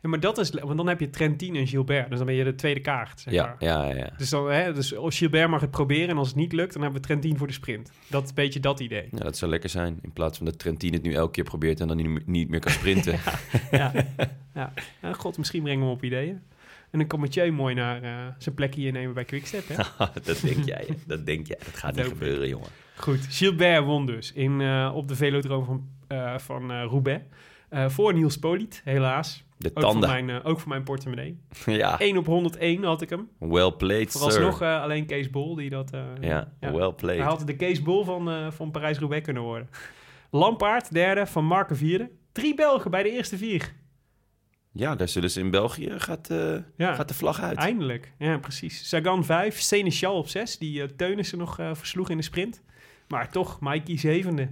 ja maar dat is, want dan heb je Trentin en Gilbert. Dus dan ben je de tweede kaart, zeg Ja, maar. ja, ja. Dus, dan, hè, dus als Gilbert mag het proberen en als het niet lukt, dan hebben we Trentin voor de sprint. Dat is een beetje dat idee. Ja, dat zou lekker zijn. In plaats van dat Trentin het nu elke keer probeert en dan niet, niet meer kan sprinten. Ja, ja. ja. god, misschien brengen we hem op ideeën. En dan kan Mathieu mooi naar eh, zijn plekje hier nemen bij Quickstep. Hè? dat denk jij. Dat denk jij. Dat gaat Dat niet gebeuren, jongen. Goed, Gilbert won dus in, eh, op de velodroom van, eh, van Roubaix. Voor Niels Poliet, helaas. De Ook voor, tanden. mijn, eh, ook voor mijn portemonnee. ja, 1 op 101 had ik hem. well played, sir. Vooralsnog eh, alleen Kees Bol die dat... eh, Ja, well Hij played. had de Kees Bol van, van Parijs-Roubaix kunnen worden. Lampaard, derde. Van Marken, vierde. Drie Belgen bij de eerste vier. Ja, daar zullen ze in België gaat, eh, Ja. gaat de vlag uit. Eindelijk. Ja, precies. Sagan 5. Seneschal op 6. Die uh, Teunissen nog eh, versloeg in de sprint. Maar toch, Mikey zevende.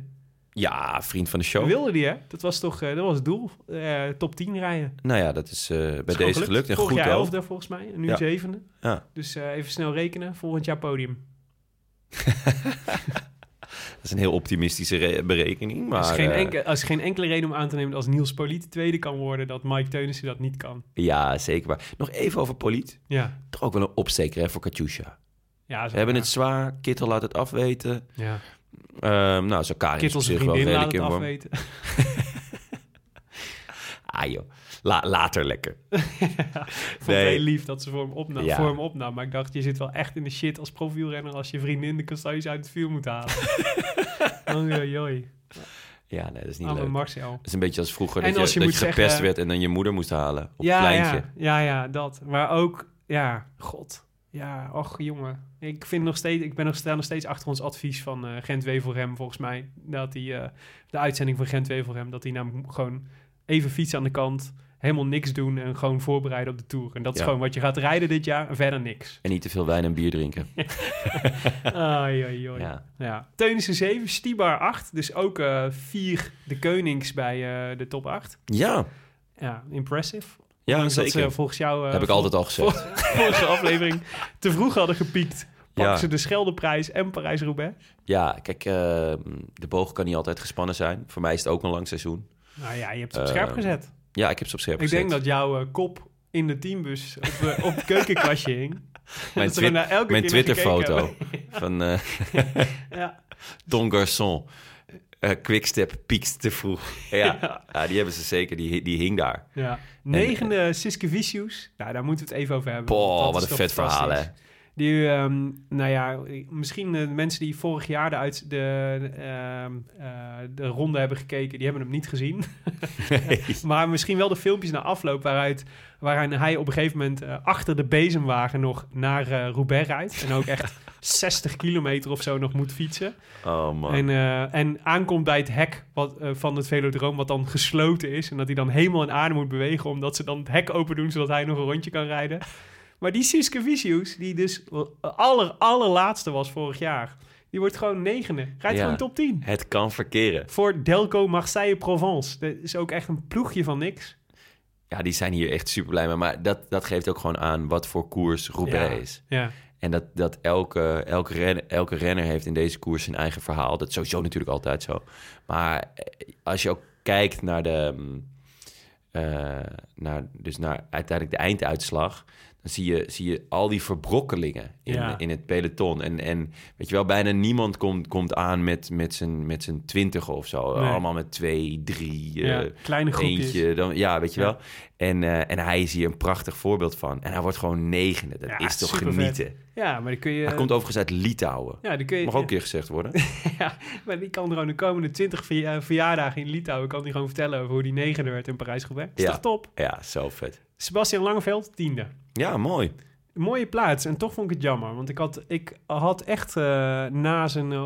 Ja, vriend van de show. Wilde die, hè? Dat was toch eh, dat was het doel. Eh, top 10 rijden. Nou ja, dat is eh, bij Is deze gewoon gelukt. En Vorig goed jaar elfde volgens mij. En nu Ja. zevende. Ja. Dus eh, even snel rekenen. Volgend jaar podium. Dat is een heel optimistische re- berekening. Maar er, is geen eh, enkele, is geen enkele reden om aan te nemen dat als Niels Poliet tweede kan worden... dat Mike Teunissen dat niet kan. ja, zeker waar. Nog even over Poliet. Ja. Toch ook wel een opsteker hè, voor Katusha. ja Ze hebben het zwaar. Kittel laat het afweten. Ja. Ehm nou, zo Karin Kittels zich wel redelijk in afweten. Ah joh, La- later lekker. Ik vond het Nee. heel lief dat ze voor hem, opnam, Ja. voor hem opnam. Maar ik dacht, je zit wel echt in de shit als profielrenner... als je vriendin de kastanjes uit het vuur moet halen. oei. Ja, nee, dat is niet leuk. Marcel. Het is een beetje als vroeger En dat als je, je dat je gepest zeggen- werd en dan je moeder moest halen op het Ja, pleintje. ja, ja, ja, dat. Maar ook, ja, god. Ja, och jongen. Ik, vind nog steeds, ik ben nog, sta nog steeds achter ons advies van eh Gent Wevelgem, volgens mij. Dat hij, eh, de uitzending van Gent Wevelgem, dat hij nou gewoon even fietsen aan de kant, helemaal niks doen en gewoon voorbereiden op de Tour. En dat is Ja. gewoon wat je gaat rijden dit jaar en verder niks. En niet te veel wijn en bier drinken. Ai, ai, ai. Ja. Ja. Teunissen 7, Stibar 8. Dus ook eh vier de Konings bij eh, de top 8. Ja, Ja, impressive. ja dat zeker. ze volgens jou... eh, Heb ik altijd al gezegd. vorige aflevering te vroeg hadden gepiekt. Pakken Ja. ze de Scheldeprijs en Parijs-Roubaix. Ja, kijk, eh, de boog kan niet altijd gespannen zijn. Voor mij is het ook een lang seizoen. Nou ja, je hebt ze op scherp gezet. Ja, ik heb ze op scherp Ik gezet. denk dat jouw eh, kop in de teambus op, eh, op het keukenkastje hing. Mijn, twi- naar elke mijn Twitter-foto van eh Ja. Don Garçon. Eh Quickstep piekt te vroeg. Ja, Ja. ja. die hebben ze zeker. Die, die hing daar. ja. Negende Siske Vicious. Nou, daar moeten we het even over hebben. Boah, wat een vet verhaal, hè? Die, ehm, nou ja, misschien de mensen die vorig jaar de, uit, de, ehm, eh, de ronde hebben gekeken, die hebben hem niet gezien. maar misschien wel de filmpjes na afloop waaruit, waarin hij op een gegeven moment eh, achter de bezemwagen nog naar eh Roubaix rijdt. En ook echt 60 kilometer of zo nog moet fietsen. Oh man. En, eh, en aankomt bij het hek wat, eh, van het velodroom, wat dan gesloten is. En dat hij dan helemaal in aarde moet bewegen, omdat ze dan het hek open doen, zodat hij nog een rondje kan rijden. Maar die Siske Vicious, die dus aller, allerlaatste was vorig jaar, die wordt gewoon negende. Rijdt Ja. gewoon top 10. Het kan verkeren. Voor Delco Marseille Provence. Dat is ook echt een ploegje van niks. Ja, die zijn hier echt super blij mee. Maar dat, dat geeft ook gewoon aan wat voor koers Roubaix Ja. is. Ja, En dat, dat elke, elke, renner, elke renner heeft in deze koers zijn eigen verhaal. Dat is sowieso natuurlijk altijd zo. Maar eh, als je ook kijkt naar de... mm, eh, naar, dus naar uiteindelijk de einduitslag... dan zie je, zie je al die verbrokkelingen in, Ja. in het peloton. En, en weet je wel, bijna niemand komt, komt aan met, met zijn met zijn twintig of zo. Nee. Allemaal met twee, drie... ja. eh, kleine groepjes. Eentje, dan, ja, weet je Ja. wel. En, eh, en hij is hier een prachtig voorbeeld van. En hij wordt gewoon negende. Dat is toch genieten. Ja, maar kun je... Hij komt overigens uit Litouwen. ja, die kun je... Mag ook een keer gezegd worden. Ja, maar die kan gewoon de komende 20 verja- eh, verjaardagen in Litouwen... kan die gewoon vertellen over hoe die negende werd in Parijs-Roubaix. Is Ja. toch top? Ja, zo vet. Sebastian Langeveld, tiende. Ja, mooi. Mooie plaats. En toch vond ik het jammer. Want ik had, ik had echt eh, na zijn... eh,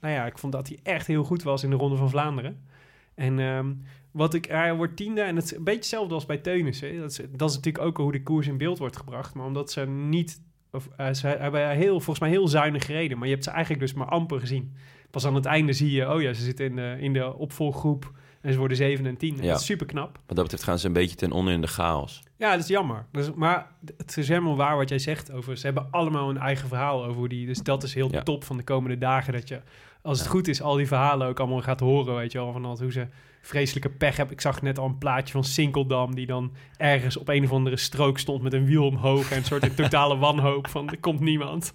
nou ja, ik vond dat hij echt heel goed was in de Ronde van Vlaanderen. En ehm, wat ik... Hij wordt tiende. En het is een beetje hetzelfde als bij Teunissen. Dat is, dat is natuurlijk ook hoe de koers in beeld wordt gebracht. Maar omdat ze niet... Of, eh, ze hebben heel, volgens mij heel zuinig gereden. Maar je hebt ze eigenlijk dus maar amper gezien. Pas aan het einde zie je... Oh ja, ze zitten in de, in de opvolggroep. En ze worden 7 en 10. Ja. Dat is super knap. Wat dat betreft gaan ze een beetje ten onder in de chaos. Ja, dat is jammer. Dus, maar het is helemaal waar wat jij zegt over... Ze hebben allemaal een eigen verhaal over hoe die... Dus dat is heel Ja. top van de komende dagen. Dat je, als het goed is, al die verhalen ook allemaal gaat horen. Weet je wel, van hoe ze vreselijke pech hebben. Ik zag net al een plaatje van Sinkeldam... die dan ergens op een of andere strook stond met een wiel omhoog... en een soort totale wanhoop van er komt niemand.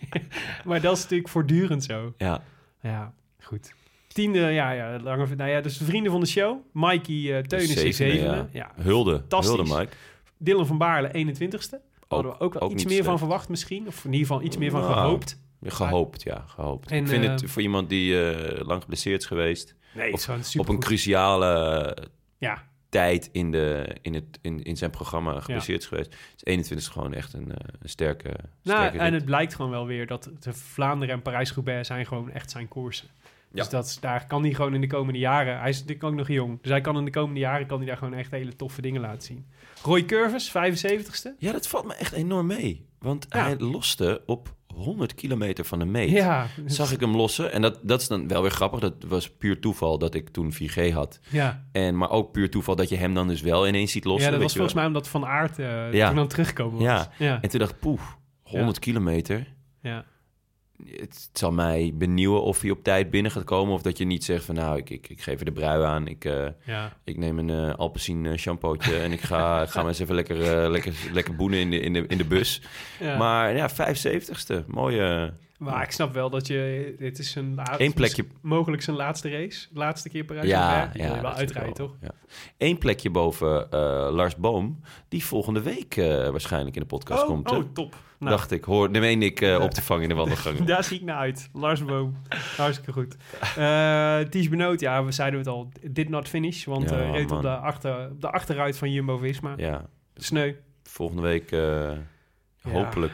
maar dat is natuurlijk voortdurend zo. Ja, Ja, goed. Tiende, ja, ja, lange, nou ja, dus de vrienden van de show. Mikey uh, Teunissen, zevende, zevende. ja. Ja. hulde. Hulde, Mike. Dylan van Baarle, 21ste. Hadden we ook wel ook iets meer van verwacht misschien. Of in ieder geval iets meer van Nou, gehoopt. Ja, Gehoopt, ja, gehoopt. En, ik vind eh, het voor iemand die eh, lang geblesseerd is geweest... Nee, is op een cruciale Ja, tijd in, de, in, het, in, in zijn programma geblesseerd is geweest... is 21 gewoon echt een, een sterke, nou, sterke en het blijkt gewoon wel weer dat de Vlaanderen en Parijs-Roubaix zijn gewoon echt zijn koersen. Dus Ja. dat, is- daar kan hij gewoon in de komende jaren... Hij is natuurlijk ook nog jong. Dus hij kan in de komende jaren kan hij daar gewoon echt hele toffe dingen laten zien. Roy Curves, 75ste. Ja, dat valt me echt enorm mee. Want Ja. hij loste op 100 kilometer van de meet. Ja, Zag ik hem lossen. En dat, dat is dan wel weer grappig. Dat was puur toeval dat ik toen 4G had. Ja, En, maar ook puur toeval dat je hem dan dus wel ineens ziet lossen. ja dat was wel. volgens mij omdat Van Aert eh Ja. toen het terugkomen was. Ja. ja. En toen dacht ik, poef, 100 kilometer. ja. Het zal mij benieuwen of hij op tijd binnen gaat komen. Of dat je niet zegt van nou, ik, ik, ik geef er de brui aan. Ik, eh, ja. ik neem een eh Alpecin eh, shampootje en ik ga, ga maar eens even lekker, lekker, lekker boenen in de, in, de, in de bus. Ja. Maar ja, 75ste. Mooie... Maar ik snap wel dat je... Dit is zijn laatste... Eén plekje- Mogelijk zijn laatste race. Laatste keer Parijs. Ja, ja, wel uitrijden, toch? Ja. Eén plekje boven Lars Boom, die volgende week waarschijnlijk in de podcast komt. hè? oh, top. Nou, Dacht ik, hoor, de meen ik eh, op te vangen in de wandelgangen. Daar zie ik naar uit. Lars Boom. Hartstikke goed. Eh Ties Benoot, ja, we zeiden het al. Did not finish. Want Ja, eh reed op de, achter, op de achteruit van Jumbo-Visma. ja, Sneu. volgende week hopelijk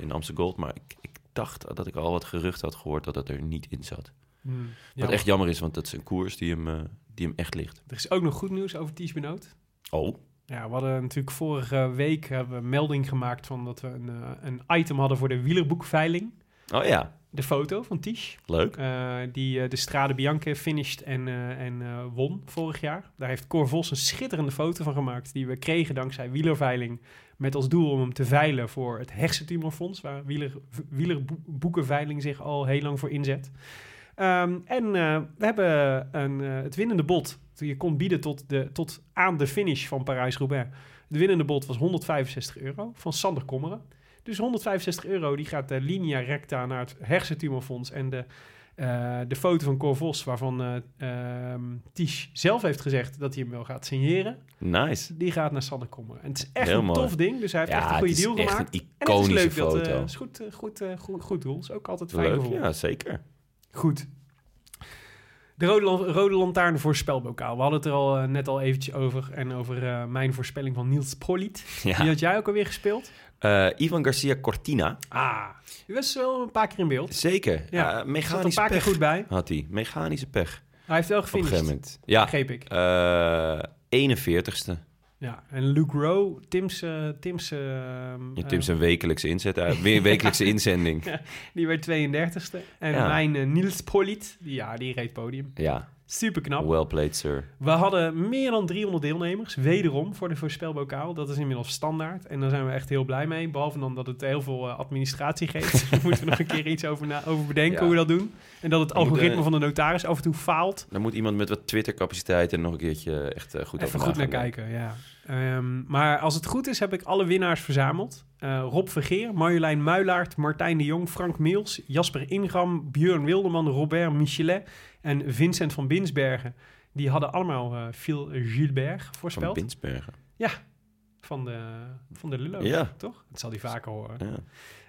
in Amsterdam Gold. Maar ik, ik dacht dat ik al wat gerucht had gehoord dat het er niet in zat. Hmm, Wat echt jammer is, want dat is een koers die hem, die hem echt ligt. Er is ook nog goed nieuws over Ties Benoot. Oh, Ja, we hadden natuurlijk vorige week hebben we een melding gemaakt van dat we een, eh, een item hadden voor de wielerboekveiling. oh ja, De foto van Ties. leuk. eh, die eh, de Strade Bianche finished en, en won vorig jaar. Daar heeft Cor Vos een schitterende foto van gemaakt... die we kregen dankzij Wielerveiling... met als doel om hem te veilen voor het Hersentumorfonds... waar wieler, Wielerboekenveiling zich al heel lang voor inzet. Ehm, en we hebben een, het winnende bod. Je kon bieden tot, de, tot aan de finish van Parijs-Roubaix. Het winnende bod was 165 euro van Sander Kommeren. Dus 165 euro die gaat de linea recta naar het hersentumorfonds. En de, eh, de foto van Cor Vos, waarvan eh ehm, Tisch zelf heeft gezegd dat hij hem wel gaat signeren. Nice. Die gaat naar Sander Kommeren. En het is echt Heel een mooi. tof ding. Dus hij heeft Ja, echt een goede deal gemaakt. een en het is iconische leuk dat foto. eh, is goed, eh, goed, eh, goed, goed doel. Is ook altijd fijn Leuk, gevoel. ja, zeker. Goed. De rode, lan- rode lantaarn voorspelbokaal. We hadden het er al eh, net al eventjes over. En over eh, mijn voorspelling van Niels Poliet. Die had jij ook alweer gespeeld. Eh, Ivan Garcia Cortina, Ah, die was wel een paar keer in beeld. zeker. Ja, Zat er een mechanische paar keer pech goed bij. had hij. Mechanische pech. Hij heeft wel Op een gegeven gefinished. moment. Ja, Begreep ik. eh 41ste. Ja, en Luke Rowe, Tim's... eh, Tim's Ja, Tim zijn wekelijkse inzet. Weer een wekelijkse inzending. die werd 32e. En Ja. mijn Niels Poliet, die, ja, die reed podium. Ja, Super knap. well played, sir. We hadden meer dan 300 deelnemers, wederom voor de voorspelbokaal. Dat is inmiddels standaard en daar zijn we echt heel blij mee. Behalve dan dat het heel veel eh, administratie geeft. Dus daar moeten we nog een keer iets over, na- over bedenken Ja. hoe we dat doen. En dat het We algoritme van de notaris af en toe faalt. Dan moet iemand met wat Twitter-capaciteit er nog een keertje echt eh, goed Even goed naar kijken, ja. Ehm, maar als het goed is, heb ik alle winnaars verzameld. Eh, Rob Vergeer, Marjolein Muilaert, Martijn de Jong, Frank Meels, Jasper Ingram, Björn Wilderman, Robert Michelet en Vincent van Binsbergen. Die hadden allemaal eh Phil Gilbert Van voorspeld. Binsbergen. Van de, van de Lullo, Ja. toch? Dat zal hij vaker horen. Ja.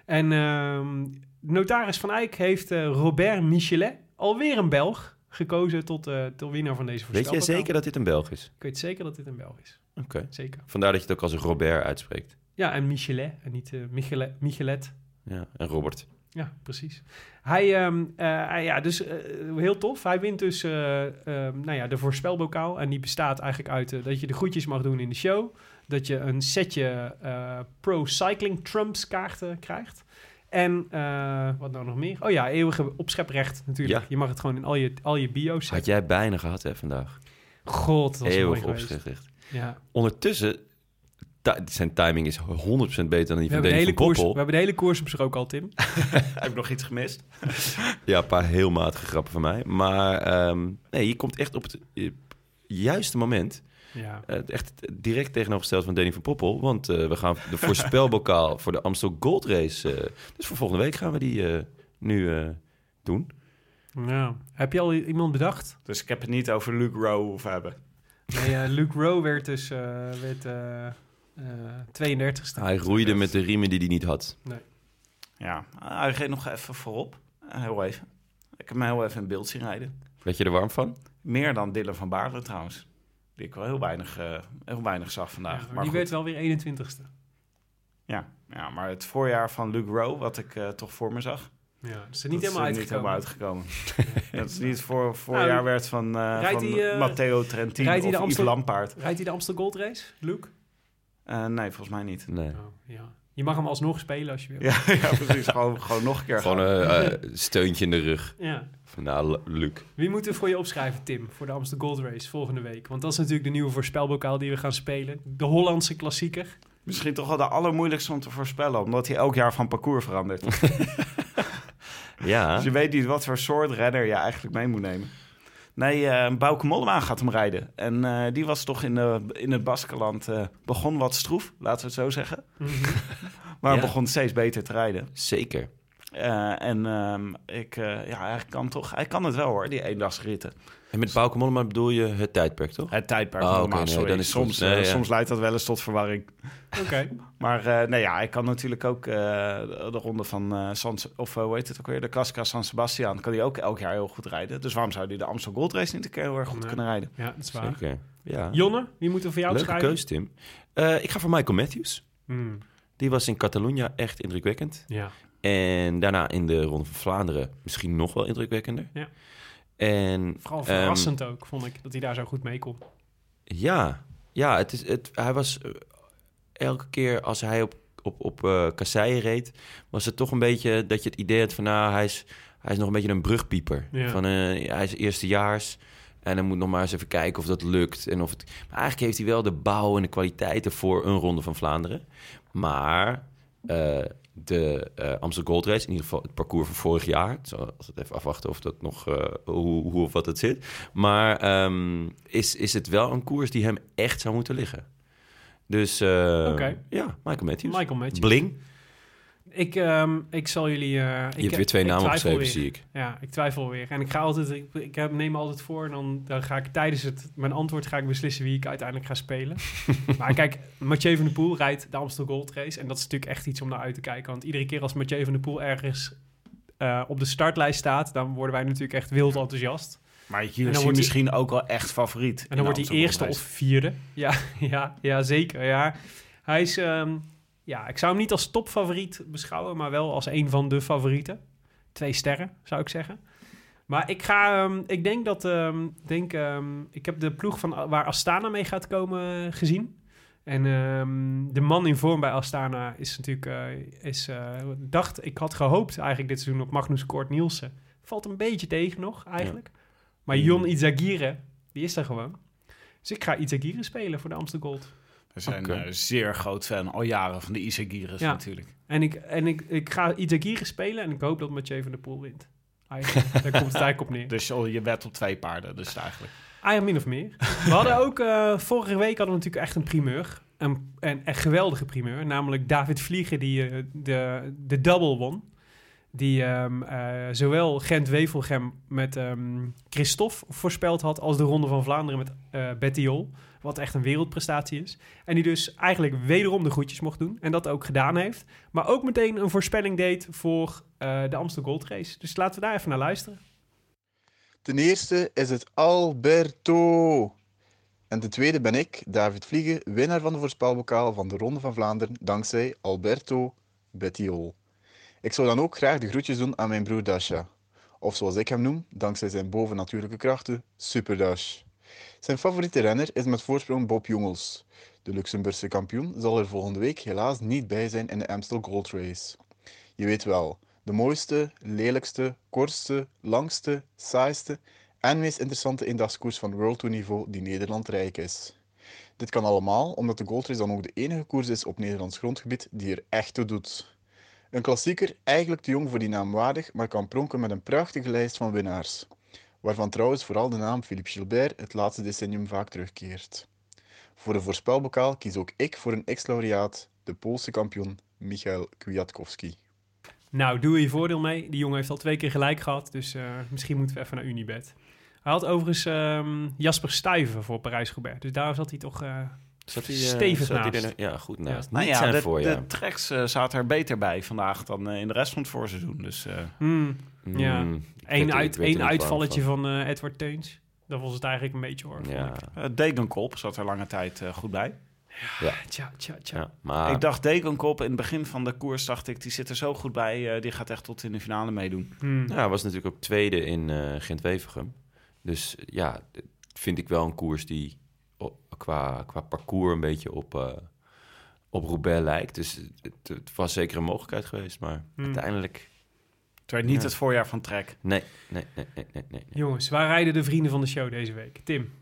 En ehm, notaris Van Eyck heeft eh, Robert Michelet, alweer een Belg, gekozen tot, eh tot winnaar van deze Weet jij zeker dat dit een Belg is? Ik weet zeker dat dit een Belg is. Oké. Zeker. Vandaar dat je het ook als Robert uitspreekt. Ja, en Michelet en niet Michelet. Michelet. Ja, en Robert. Ja, precies. Hij, hij- ja, dus eh, heel tof. Hij wint dus ehm, nou ja, de voorspelbokaal. En die bestaat eigenlijk uit dat je de groetjes mag doen in de show. Dat je een setje Pro Cycling Trumps kaarten krijgt. En wat nou nog meer? Oh ja, eeuwige opscheprecht natuurlijk. Ja. Je mag het gewoon in al je, al je bio's Had zetten. jij bijna gehad hè, vandaag. God, dat was Eeuwig opschrift. Ja. Ondertussen, zijn timing is 100% beter dan die van hebben de Danny hele van koers, we hebben de hele koers besproken al, Tim. Heb ik nog iets gemist? Ja, een paar heel matige grappen van mij. Maar ehm, nee, je komt echt op het juiste moment. Ja. Eh, echt direct tegenovergesteld van Danny van Poppel. Want eh, we gaan de voorspelbokaal voor de Amstel Gold Race. eh, dus voor volgende week gaan we die eh, nu eh, doen. ja. Heb je al iemand bedacht? Dus ik heb het niet over Luke Rowe hoeven hebben. Nee, Luke Rowe werd dus... eh, werd, 32ste. Hij roeide met de riemen die hij niet had. Ja, Ah, hij reed nog even voorop. Eh, heel even. Ik heb hem heel even in beeld zien rijden. Werd je er warm van? Meer dan Dylan van Baarle trouwens. Die ik wel heel weinig, eh, heel weinig zag Ja, vandaag. maar maar die goed. werd wel weer 21ste. ja, ja, maar het voorjaar van Luke Rowe, wat ik eh, toch voor me zag. Ja, dat is er niet dat helemaal is er niet helemaal uitgekomen. dat is niet het voor, voorjaar Nou, werd van, eh rijdt van eh, Matteo Trentin of de Yves Lampaard. Rijdt hij de Amstel Gold Race, Luke? Eh, nee, volgens mij niet. Nee. Oh, ja. Je mag hem alsnog spelen als je wil. Ja, ja precies. gewoon, gewoon nog een keer Gewoon gaan. een eh, steuntje in de rug. Ja. Van, nou, Luc. Wie moeten we voor je opschrijven, Tim, voor de Amstel Gold Race volgende week? Want dat is natuurlijk de nieuwe voorspelbokaal die we gaan spelen. De Hollandse klassieker. Misschien toch wel de allermoeilijkste om te voorspellen, omdat hij elk jaar van parcours verandert. Ja. Dus je weet niet wat voor soort renner je eigenlijk mee moet nemen. Nee, eh Bouke Mollema gaat hem rijden. En eh, die was toch in, de, in het Baskeland... eh, begon wat stroef, laten we het zo zeggen. Maar Ja. begon steeds beter te rijden. Zeker. Eh, en ehm, ik, eh, ja, hij kan toch... Hij kan het wel hoor, die eendagsritten. En met Bauke Mollema bedoel je het tijdperk, toch? Het tijdperk Oh, nee, sorry. dan is het soms, goed. Nee, eh, ja. soms leidt dat wel eens tot verwarring. Oké. Maar eh, nee, ja, hij kan natuurlijk ook eh, de ronde van eh San... Of hoe heet het ook weer? De Classica San Sebastian kan hij ook elk jaar heel goed rijden. Dus waarom zou hij de Amstel Gold Race niet een keer heel erg goed Nee. kunnen rijden? Ja, dat is waar. Zeker. Ja. Jonne, wie moeten we voor jou Leuke opschrijven? keus, Tim. Eh, ik ga voor Michael Matthews. Hmm, Die was in Catalunya echt indrukwekkend. Ja. En daarna in de Ronde van Vlaanderen misschien nog wel indrukwekkender. Ja. En Vooral ehm, verrassend ook, vond ik, dat hij daar zo goed mee kon. Ja, ja het is, het, hij was eh, elke keer als hij op, op, op eh kasseien reed, was het toch een beetje dat je het idee had van nou, hij is, hij is nog een beetje een brugpieper. Ja. Van, eh, hij is eerstejaars en dan moet nog maar eens even kijken of dat lukt. En of het, maar eigenlijk heeft hij wel de bouw en de kwaliteiten voor een ronde van Vlaanderen. Maar de eh Amstel Gold Race, in ieder geval het parcours van vorig jaar. Zal altijd even afwachten of dat nog, eh, hoe, hoe of wat het zit. Maar ehm, is, is het wel een koers die hem echt zou moeten liggen. Dus eh, ja, Michael Matthews. Michael Matthews. Bling. Ik, ehm, ik zal jullie... eh, ik Je hebt weer twee namen opgeschreven, weer. zie ik. Ja, ik twijfel weer. En ik ga altijd, ik, ik heb, neem altijd voor en dan, dan ga ik tijdens het, mijn antwoord ga ik beslissen wie ik uiteindelijk ga spelen. maar kijk, Mathieu van der Poel rijdt de Amstel Gold Race en dat is natuurlijk echt iets om naar uit te kijken. Want iedere keer als Mathieu van der Poel ergens eh, op de startlijst staat, dan worden wij natuurlijk echt wild enthousiast. Maar hier dan zie je wordt hij- misschien ook wel echt favoriet. En dan wordt hij eerste of vierde. Ja, ja, ja zeker. Ja. Hij is, ehm, ja, ik zou hem niet als topfavoriet beschouwen, maar wel als een van de favorieten. Twee sterren, zou ik zeggen. Maar ik ga, ehm, ik denk dat, ehm, denk, ehm, ik heb de ploeg van waar Astana mee gaat komen eh, gezien. En de man in vorm bij Astana is natuurlijk, eh, is, eh, dacht, ik had gehoopt eigenlijk dit seizoen op Magnus Kort Nielsen. Valt een beetje tegen nog, eigenlijk. Maar Jon Izagirre, die is er gewoon. Dus ik ga Izagirre spelen voor de Amsterdam Gold. We zijn Oké. eh, zeer groot fan, al jaren, van de Isagiris Ja. natuurlijk. En ik, en ik, ik ga Izagirre spelen en ik hoop dat Mathieu van der Poel wint. Eigenlijk, daar komt het eigenlijk op neer. Dus oh, je wet op twee paarden, dus eigenlijk. Ah ja, min of meer. We hadden ook, eh, vorige week hadden we natuurlijk echt een primeur. Een, een, een geweldige primeur. Namelijk David Vliegen die eh, de, de double won. Die ehm, eh, zowel Gent-Wevelgem met ehm, Christophe voorspeld had... als de Ronde van Vlaanderen met Bettiol. Wat echt een wereldprestatie is. En die dus eigenlijk wederom de groetjes mocht doen. En dat ook gedaan heeft. Maar ook meteen een voorspelling deed voor eh, de Amsterdam Gold Race. Dus laten we daar even naar luisteren. Ten eerste is het Alberto. En ten tweede ben ik, David Vliegen, winnaar van de voorspelbokaal van de Ronde van Vlaanderen, dankzij Alberto Bettiol. Ik zou dan ook graag de groetjes doen aan mijn broer Dasha. Of zoals ik hem noem, dankzij zijn bovennatuurlijke krachten, Super Dash. Zijn favoriete renner is met voorsprong Bob Jongels. De Luxemburgse kampioen zal er volgende week helaas niet bij zijn in de Amstel Gold Race. Je weet wel, de mooiste, lelijkste, kortste, langste, saaiste en meest interessante eendagskoers van World Tour niveau die Nederland rijk is. Dit kan allemaal omdat de Gold Race dan ook de enige koers is op Nederlands grondgebied die er echt toe doet. Een klassieker, eigenlijk te jong voor die naam waardig, maar kan pronken met een prachtige lijst van winnaars. Waarvan trouwens vooral de naam Philippe Gilbert het laatste decennium vaak terugkeert. Voor de voorspelbokaal kies ook ik voor een ex-laureaat, de Poolse kampioen Michael Kwiatkowski. Nou, doe je voordeel mee. Die jongen heeft al twee keer gelijk gehad. Dus eh, misschien moeten we even naar Unibet. Hij had overigens ehm, Jasper Stuyven voor Parijs-Roubaix. Dus daar zat hij toch, eh, Zat hij, eh, stevig zat hij naast. er- ja, goed naast. Nou Niet ja, zijn de, voorjaar. de tracks eh, zaten er beter bij vandaag dan in de rest van het voorseizoen. Dus eh, Hmm. Ja. Mm, weet Eén uit, één uitvalletje van eh, Edward Teuns. Dat was het eigenlijk een beetje hoor. Ja, eh, Degenkop zat er lange tijd eh, goed bij. Tja, tja, tja. ja, maar Ik dacht Degenkop in het begin van de koers, dacht ik, die zit er zo goed bij. eh, die gaat echt tot in de finale meedoen. Hmm. ja, hij was natuurlijk ook tweede in eh Gent-Wevergem. Dus ja, vind ik wel een koers die qua, qua parcours een beetje op, eh, op Roubaix lijkt. Dus het, het was zeker een mogelijkheid geweest, maar Hmm. uiteindelijk... Het werd niet Ja. het voorjaar van Trek. Nee, nee, nee, nee, nee. nee. Jongens, waar rijden de vrienden van de show deze week? Tim.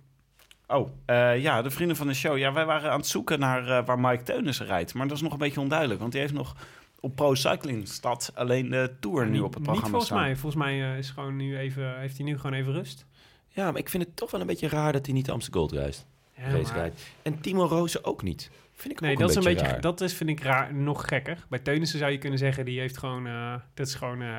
Oh, eh, ja, de vrienden van de show. Ja, wij waren aan het zoeken naar eh, waar Mike Teunissen rijdt. Maar dat is nog een beetje onduidelijk. Want die heeft nog op Pro Cycling Stad alleen de Tour nu Niet- op het Niet programma volgens staan. mij. Volgens mij eh, is gewoon nu even, heeft hij nu gewoon even rust. Ja, maar ik vind het toch wel een beetje raar dat hij niet de Amsterdam Gold reist. Ja, maar-. En Timo Rozen ook niet. Vind ik Nee, ook dat is een beetje, raar. dat is vind ik raar, nog gekker. Bij Teunissen zou je kunnen zeggen, die heeft gewoon, eh, dat is gewoon, eh,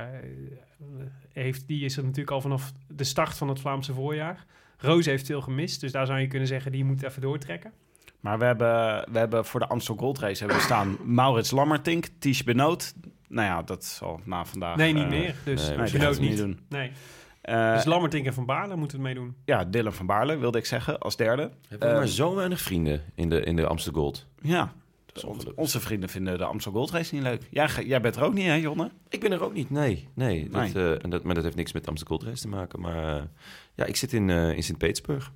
heeft, die is er natuurlijk al vanaf de start van het Vlaamse voorjaar. Roos heeft veel gemist, dus daar zou je kunnen zeggen, die moet even doortrekken. Maar we hebben, we hebben voor de Amstel Gold Race hebben we staan Maurits Lammertink, Ties Benoot. Nou ja, dat zal na vandaag... Nee, niet eh, meer. Dus nee, Benoot niet. niet doen. Nee. Eh, dus Lammertink en Van Baarle moeten het meedoen. ja, Dylan van Baarle wilde ik zeggen, als derde. Hebben we Eh, maar zo weinig vrienden in de, in de Amsterdam Gold. Ja, Dat is onze, onze vrienden vinden de Amstel Gold Race niet leuk. Jij, jij bent er ook niet, hè, Jonne? Ik ben er ook niet, nee. nee, dat, Nee. eh, en dat, maar dat heeft niks met de Amsterdam Gold Race te maken. Maar eh, ja, ik zit in, eh, in Sint-Petersburg.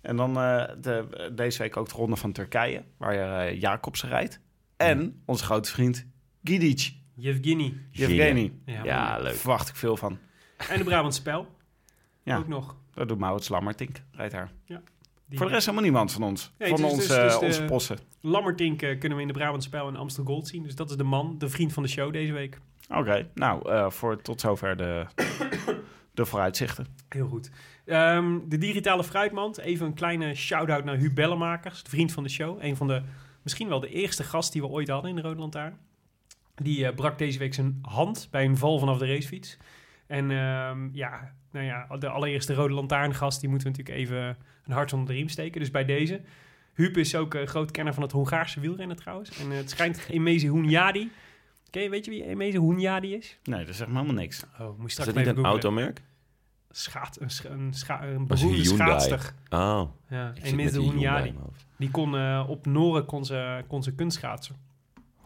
En dan eh, de, deze week ook de ronde van Turkije, waar uh, Jacobsen rijdt. En onze grote vriend Gidic, Yevgeny. Yevgeny. Ja, Ja, Daar leuk. verwacht ik veel van. En de Brabant Spel. Ja. Ook nog. Dat doet Maurits Lammertink, rijdt daar. Die- Voor de rest helemaal niemand van ons. Nee, van dus- ons, dus- dus onze possen. Lammertink eh, kunnen we in de Brabant Spel en Amsterdam Gold zien. Dus dat is de man, de vriend van de show deze week. Oké, nou, eh, voor tot zover de, de vooruitzichten. Heel goed. Ehm, de digitale fruitmand. Even een kleine shout-out naar Huub Bellemakers, de vriend van de show. Een van de, misschien wel de eerste gast die we ooit hadden in de Rode Lantaarn. Die eh, brak deze week zijn hand bij een val vanaf de racefiets. En ehm, ja, nou ja, de allereerste Rode Lantaarngast, die moeten we natuurlijk even een hart onder de riem steken. Dus bij deze. Huub is ook een groot kenner van het Hongaarse wielrennen trouwens. En eh, het schijnt dat Emezi Hunyadi... Ken je, weet je wie Emezi Hunyadi is? Nee, dat zegt me helemaal niks. Oh, moet je Is straks dat maar niet een automerk? Schaat, een, scha- een, scha- een beroemde schaatster. Oh, Ja, Hyundai Hunyadi. Die kon eh, op Noren kon ze, kon ze kunstschaatsen.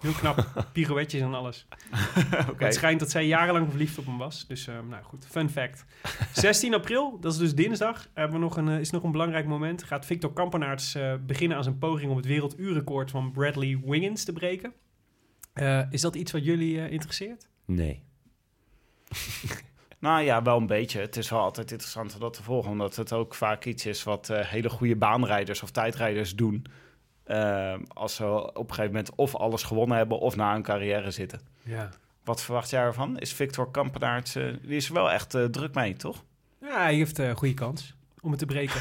Heel knap. Pirouetjes en alles. Oké. Het schijnt dat zij jarenlang verliefd op hem was. Dus eh, nou goed, fun fact. 16 april, dat is dus dinsdag, hebben we nog een, eh, is nog een belangrijk moment. Gaat Victor Kampenaerts eh, beginnen aan zijn poging om het werelduurrecord van Bradley Wiggins te breken. Eh, is dat iets wat jullie eh, interesseert? Nee. Nou ja, wel een beetje. Het is wel altijd interessant om dat te volgen, omdat het ook vaak iets is wat eh, hele goede baanrijders of tijdrijders doen. Eh, als ze op een gegeven moment of alles gewonnen hebben of na een carrière zitten. Ja. Wat verwacht jij ervan? Is Victor Kampenaerts, eh, die is er wel echt eh, druk mee, toch? Ja, hij heeft een goede kans om het te breken.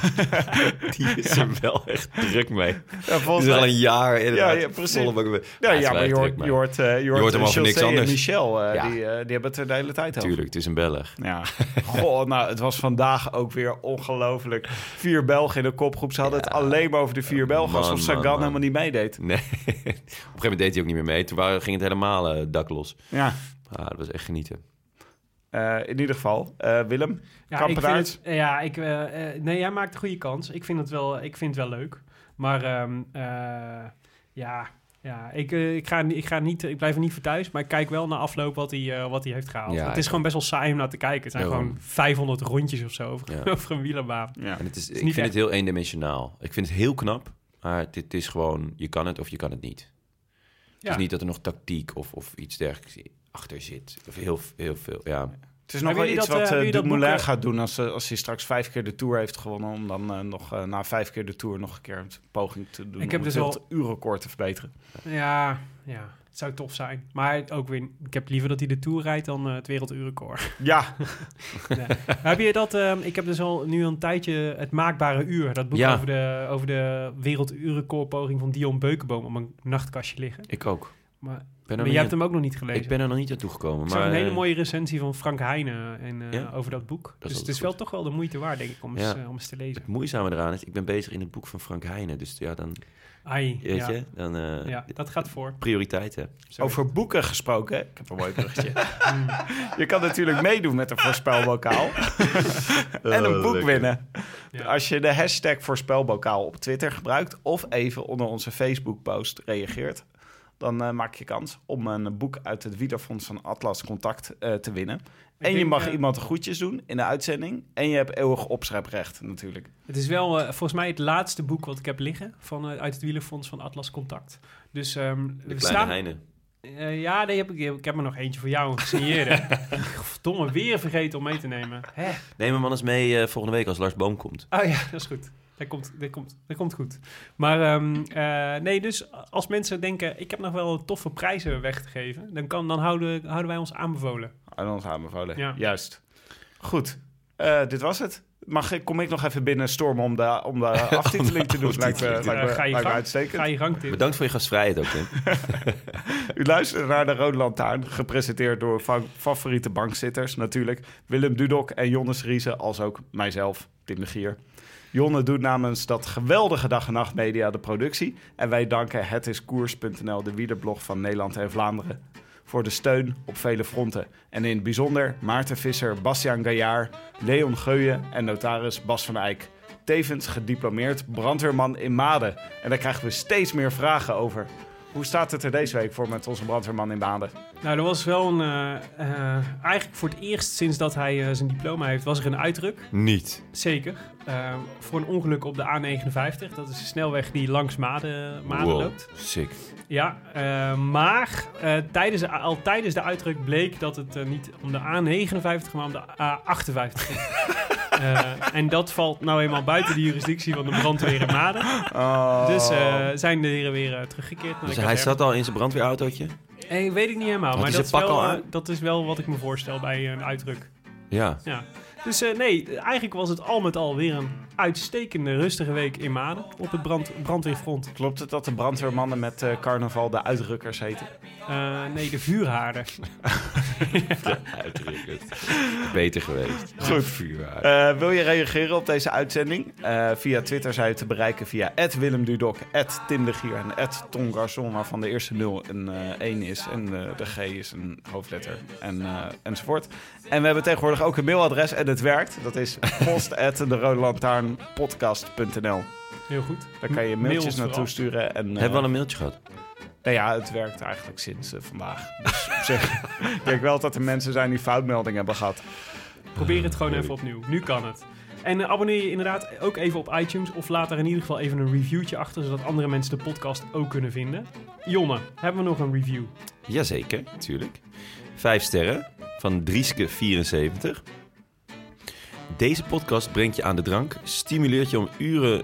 Die is er wel echt druk mee. Ja, Die is al een jaar inderdaad. Ja, ja, precies. volle bak mee. Ja, ja maar je hoort, mee. je hoort, eh, je hoort, hoort hem eh, over niks en. Michel, eh, Ja. die, eh, die hebben het er de hele tijd over. Tuurlijk, het is een Belg. Ja. Goh, nou, het was vandaag ook weer ongelooflijk. Vier Belgen in de kopgroep. Ze hadden het alleen maar over de vier Belgen. Man, Alsof Sagan man. helemaal niet meedeed. Nee. Op een gegeven moment deed hij ook niet meer mee. Toen waren, ging het helemaal eh, dak los. Ja, Ah, dat was echt genieten. Eh, in ieder geval. eh, Willem, Ja, vind het, ja, ik, eh, nee, hij maakt een goede kans. Ik vind het wel, ik vind het wel leuk. Maar ehm, eh, ja, ja ik, ik, ga, ik, ga niet, ik blijf er niet voor thuis. Maar ik kijk wel naar afloop wat hij, eh, wat hij heeft gehaald. Ja, het is gewoon best wel saai om naar te kijken. Het zijn Daarom. gewoon 500 rondjes of zo over, Ja. over een wielenbaan. ja. En het is, is ik vind echt- het heel eendimensionaal. Ik vind het heel knap. Maar het, het is gewoon, je kan het of je kan het niet. Het Ja. is niet dat er nog tactiek of, of iets dergelijks achter zit. Of heel, heel veel, ja. Het is nog wel iets dat, wat uh, Dumoulin gaat doen als, eh, als hij straks vijf keer de Tour heeft gewonnen. Om dan eh, nog eh, na vijf keer de Tour nog een keer een poging te doen. Ik heb om dus het al- uurrecord te verbeteren. Ja, ja, het zou tof zijn. Maar ook weer, ik heb liever dat hij de Tour rijdt dan het werelduurrecord. Ja, Nee. heb je dat? ehm, ik heb dus al nu een tijdje het maakbare uur. Dat boek Ja. over de, over de werelduurrecordpoging van Dion Beukenboom op mijn nachtkastje liggen. Ik ook. Maar ben Maar jij hebt hem ook nog niet gelezen. Ik ben er nog niet naartoe gekomen. Ik Maar zag een hele eh, mooie recensie van Frank Heijnen en, eh, Ja? over dat boek. is dus het is wel toch wel de moeite waard, denk ik, om, Ja. eens, eh, om eens te lezen. Het moeizame eraan is, ik ben bezig in het boek van Frank Heijnen. Dus ja, dan, Ai, weet ja. je, dan eh, ja, dat gaat voor. prioriteiten. Over boeken gesproken, ik heb een mooi bruggetje. Mm. je kan natuurlijk meedoen met een voorspelbokaal. en een boek winnen. Ja. Als je de hashtag voorspelbokaal op Twitter gebruikt... of even onder onze Facebook-post reageert... dan eh, maak je kans om een boek uit het Wielerfonds van Atlas Contact eh, te winnen. en je mag eh, iemand de groetjes doen in de uitzending. En je hebt eeuwig opschrijprecht natuurlijk. Het is wel volgens mij het laatste boek wat ik heb liggen van, uit het wielerfonds van Atlas Contact. Dus ehm De we kleine staan. Eh, ja, nee, heb ik, ik heb er nog eentje voor jou gesigneerd. Verdomme, weer vergeten om mee te nemen. Hè? Neem hem man eens mee volgende week als Lars Boom komt. Oh ja, dat is goed. Dat komt, dat komt, dat komt goed. Maar ehm, eh, nee, dus als mensen denken... ik heb nog wel toffe prijzen weg te geven... dan, kan, dan houden, houden wij ons aanbevolen. Aan ons aanbevolen. Ja. Juist. Goed. Eh, dit was het. Mag ik, kom ik nog even binnen stormen om de, om de aftiteling te doen? Lijkt me, lijkt me, ga je lijkt me gang. uitstekend. Ga je gang, Tim. Bedankt voor je gastvrijheid ook, Tim. U luistert naar de Rode Lantaarn, gepresenteerd door fa- favoriete bankzitters natuurlijk. Willem Dudok en Jonnes Riese, als ook mijzelf, Tim de Gier. Jonne doet namens dat geweldige Dag en Nacht Media de productie. En wij danken hetiskoers.nl, de wielerblog van Nederland en Vlaanderen, voor de steun op vele fronten. En in het bijzonder Maarten Visser, Bastiaan Gaillard, Leon Geuyen en notaris Bas van Eyck. Tevens gediplomeerd brandweerman in Maden. En daar krijgen we steeds meer vragen over. Hoe staat het er deze week voor met onze brandweerman in Maden? Nou, er was wel een... eh, eh, eigenlijk voor het eerst sinds dat hij eh, zijn diploma heeft... was er een uitdruk. Niet. Zeker. Voor een ongeluk op de A59. Dat is de snelweg die langs Maden, Maden Wow, loopt. sick. Ja, maar tijdens, al tijdens de uitdruk bleek dat het niet om de A59, maar om de A58 ging. En dat valt nou eenmaal buiten de jurisdictie van de brandweer in Maden. Dus eh, zijn de heren weer teruggekeerd. naar Dus de hij zat al in zijn brandweerautootje? Eh, weet ik niet helemaal, maar dat is, wel, al eh, aan? dat is wel wat ik me voorstel bij een uitdruk. Ja. Ja. Dus eh, nee, eigenlijk was het al met al weer een uitstekende rustige week in Maden op het brand, brandweerfront. Klopt het dat de brandweermannen met eh, carnaval de uitrukkers heten? Eh, nee, de vuurhaarden. Uitdrukkend. Beter geweest. Goed. Vuurwaard. Eh, wil je reageren op deze uitzending? Eh, via Twitter zijn je te bereiken via Willem Dudok, Tim de Gier en Ton Garçon, waarvan de eerste 0 een eh 1 is en eh, de G is een hoofdletter en, eh, enzovoort. En we hebben tegenwoordig ook een mailadres en het werkt. Dat is post. Heel goed. Daar kan je mailtjes mails naartoe vooral. sturen. En, Hebben we al een mailtje gehad? Nou ja, het werkt eigenlijk sinds eh, vandaag. Dus op zich ik denk wel dat er mensen zijn die foutmeldingen hebben gehad. Probeer het gewoon even opnieuw. Nu kan het. En eh, abonneer je inderdaad ook even op iTunes. Of laat daar in ieder geval even een reviewtje achter. Zodat andere mensen de podcast ook kunnen vinden. Jonne, hebben we nog een review? Jazeker, natuurlijk. Vijf sterren van Drieske74. Deze podcast brengt je aan de drank, stimuleert je om uren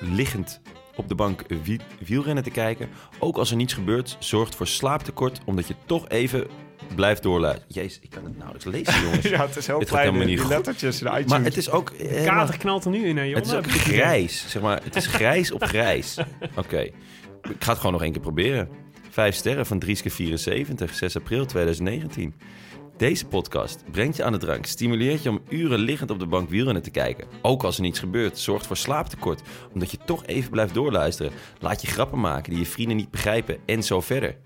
liggend op de bank wie- wielrennen te kijken. Ook als er niets gebeurt, zorgt voor slaaptekort omdat je toch even blijft doorluisteren. Jezus, ik kan het nauwelijks lezen, jongens. Ja, het is heel gaat klein, die lettertjes in de iTunes. Maar het is ook... helemaal- Kater knalt er nu in, hè, Jonne? Het is ook het grijs, zeg maar. Het is grijs op grijs. Oké. Ik ga het gewoon nog één keer proberen. Vijf sterren van Drieske74, 6 april 2019. Deze podcast brengt je aan de drank, stimuleert je om uren liggend op de bank wielrennen te kijken. Ook als er niets gebeurt, zorgt voor slaaptekort, omdat je toch even blijft doorluisteren. Laat je grappen maken die je vrienden niet begrijpen en zo verder.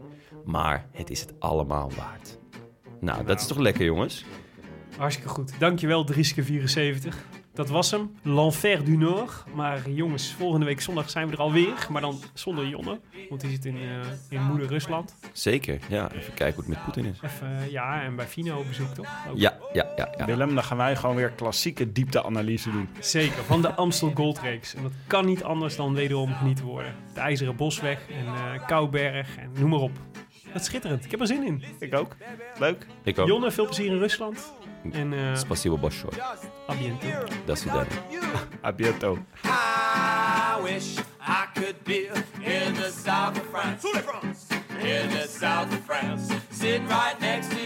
Maar het is het allemaal waard. Nou, dat is toch lekker, jongens? Hartstikke goed. Dankjewel, Drieske74. Dat was hem. L'Enfer du Nord. Maar jongens, volgende week zondag zijn we er alweer. Maar dan zonder Jonne. Want die zit in, eh, in moeder Rusland. Zeker, ja. Even kijken hoe het met Poetin is. Even, eh, ja, en bij Fino op bezoek toch? Ook. Ja, ja, ja. ja. Willem, dan gaan wij gewoon weer klassieke diepteanalyse doen. Zeker, van de Amstel Goldreeks. En dat kan niet anders dan wederom genieten worden. De IJzeren Bosweg en eh Kouberg en noem maar op. Dat is schitterend. Ik heb er zin in. Ik ook. Leuk. Ik ook. Jonne, veel plezier in Rusland. En eh Spasibo большое. a biento. До свидания. A bientôt. I wish I could be in the south of France. In the south of France. Sitting right next to